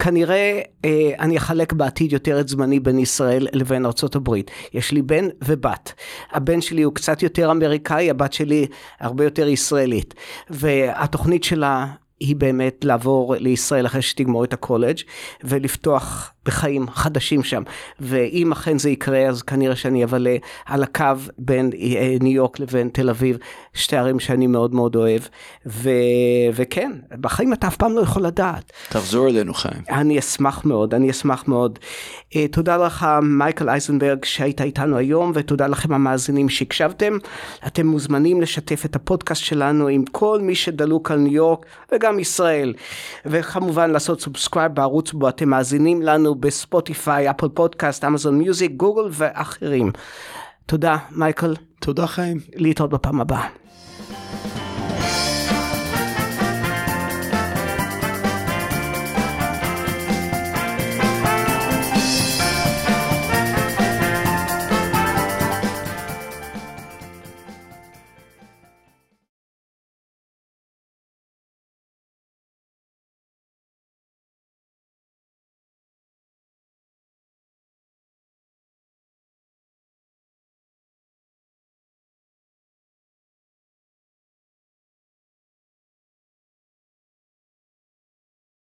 כנראה אה, אני אחלק בעתיד יותר את זמני בין ישראל לבין הברית. יש לי בן ובת. הבן שלי הוא קצת יותר אמריקאי, הבת שלי הרבה יותר ישראלית. והתוכנית שלה היא באמת לעבור לישראל אחרי שתגמור את הקולג' ולפתוח בחיים חדשים שם. ואם אכן זה יקרה, אז כנראה שאני אבלה על הקו בין אה, ניו יורק לבין תל אביב, שתי ערים שאני מאוד מאוד אוהב. ו... וכן, בחיים אתה אף פעם לא יכול לדעת. תחזור אלינו חיים. אני אשמח מאוד, אני אשמח מאוד. Uh, תודה לך מייקל אייזנברג שהיית איתנו היום ותודה לכם המאזינים שהקשבתם. אתם מוזמנים לשתף את הפודקאסט שלנו עם כל מי שדלוק על ניו יורק וגם ישראל. וכמובן לעשות subscribe בערוץ בו אתם מאזינים לנו אותנו בספוטיפיי, אפל פודקאסט, אמזון מיוזיק, גוגל ואחרים. תודה מייקל. תודה חיים. להתראות בפעם הבאה.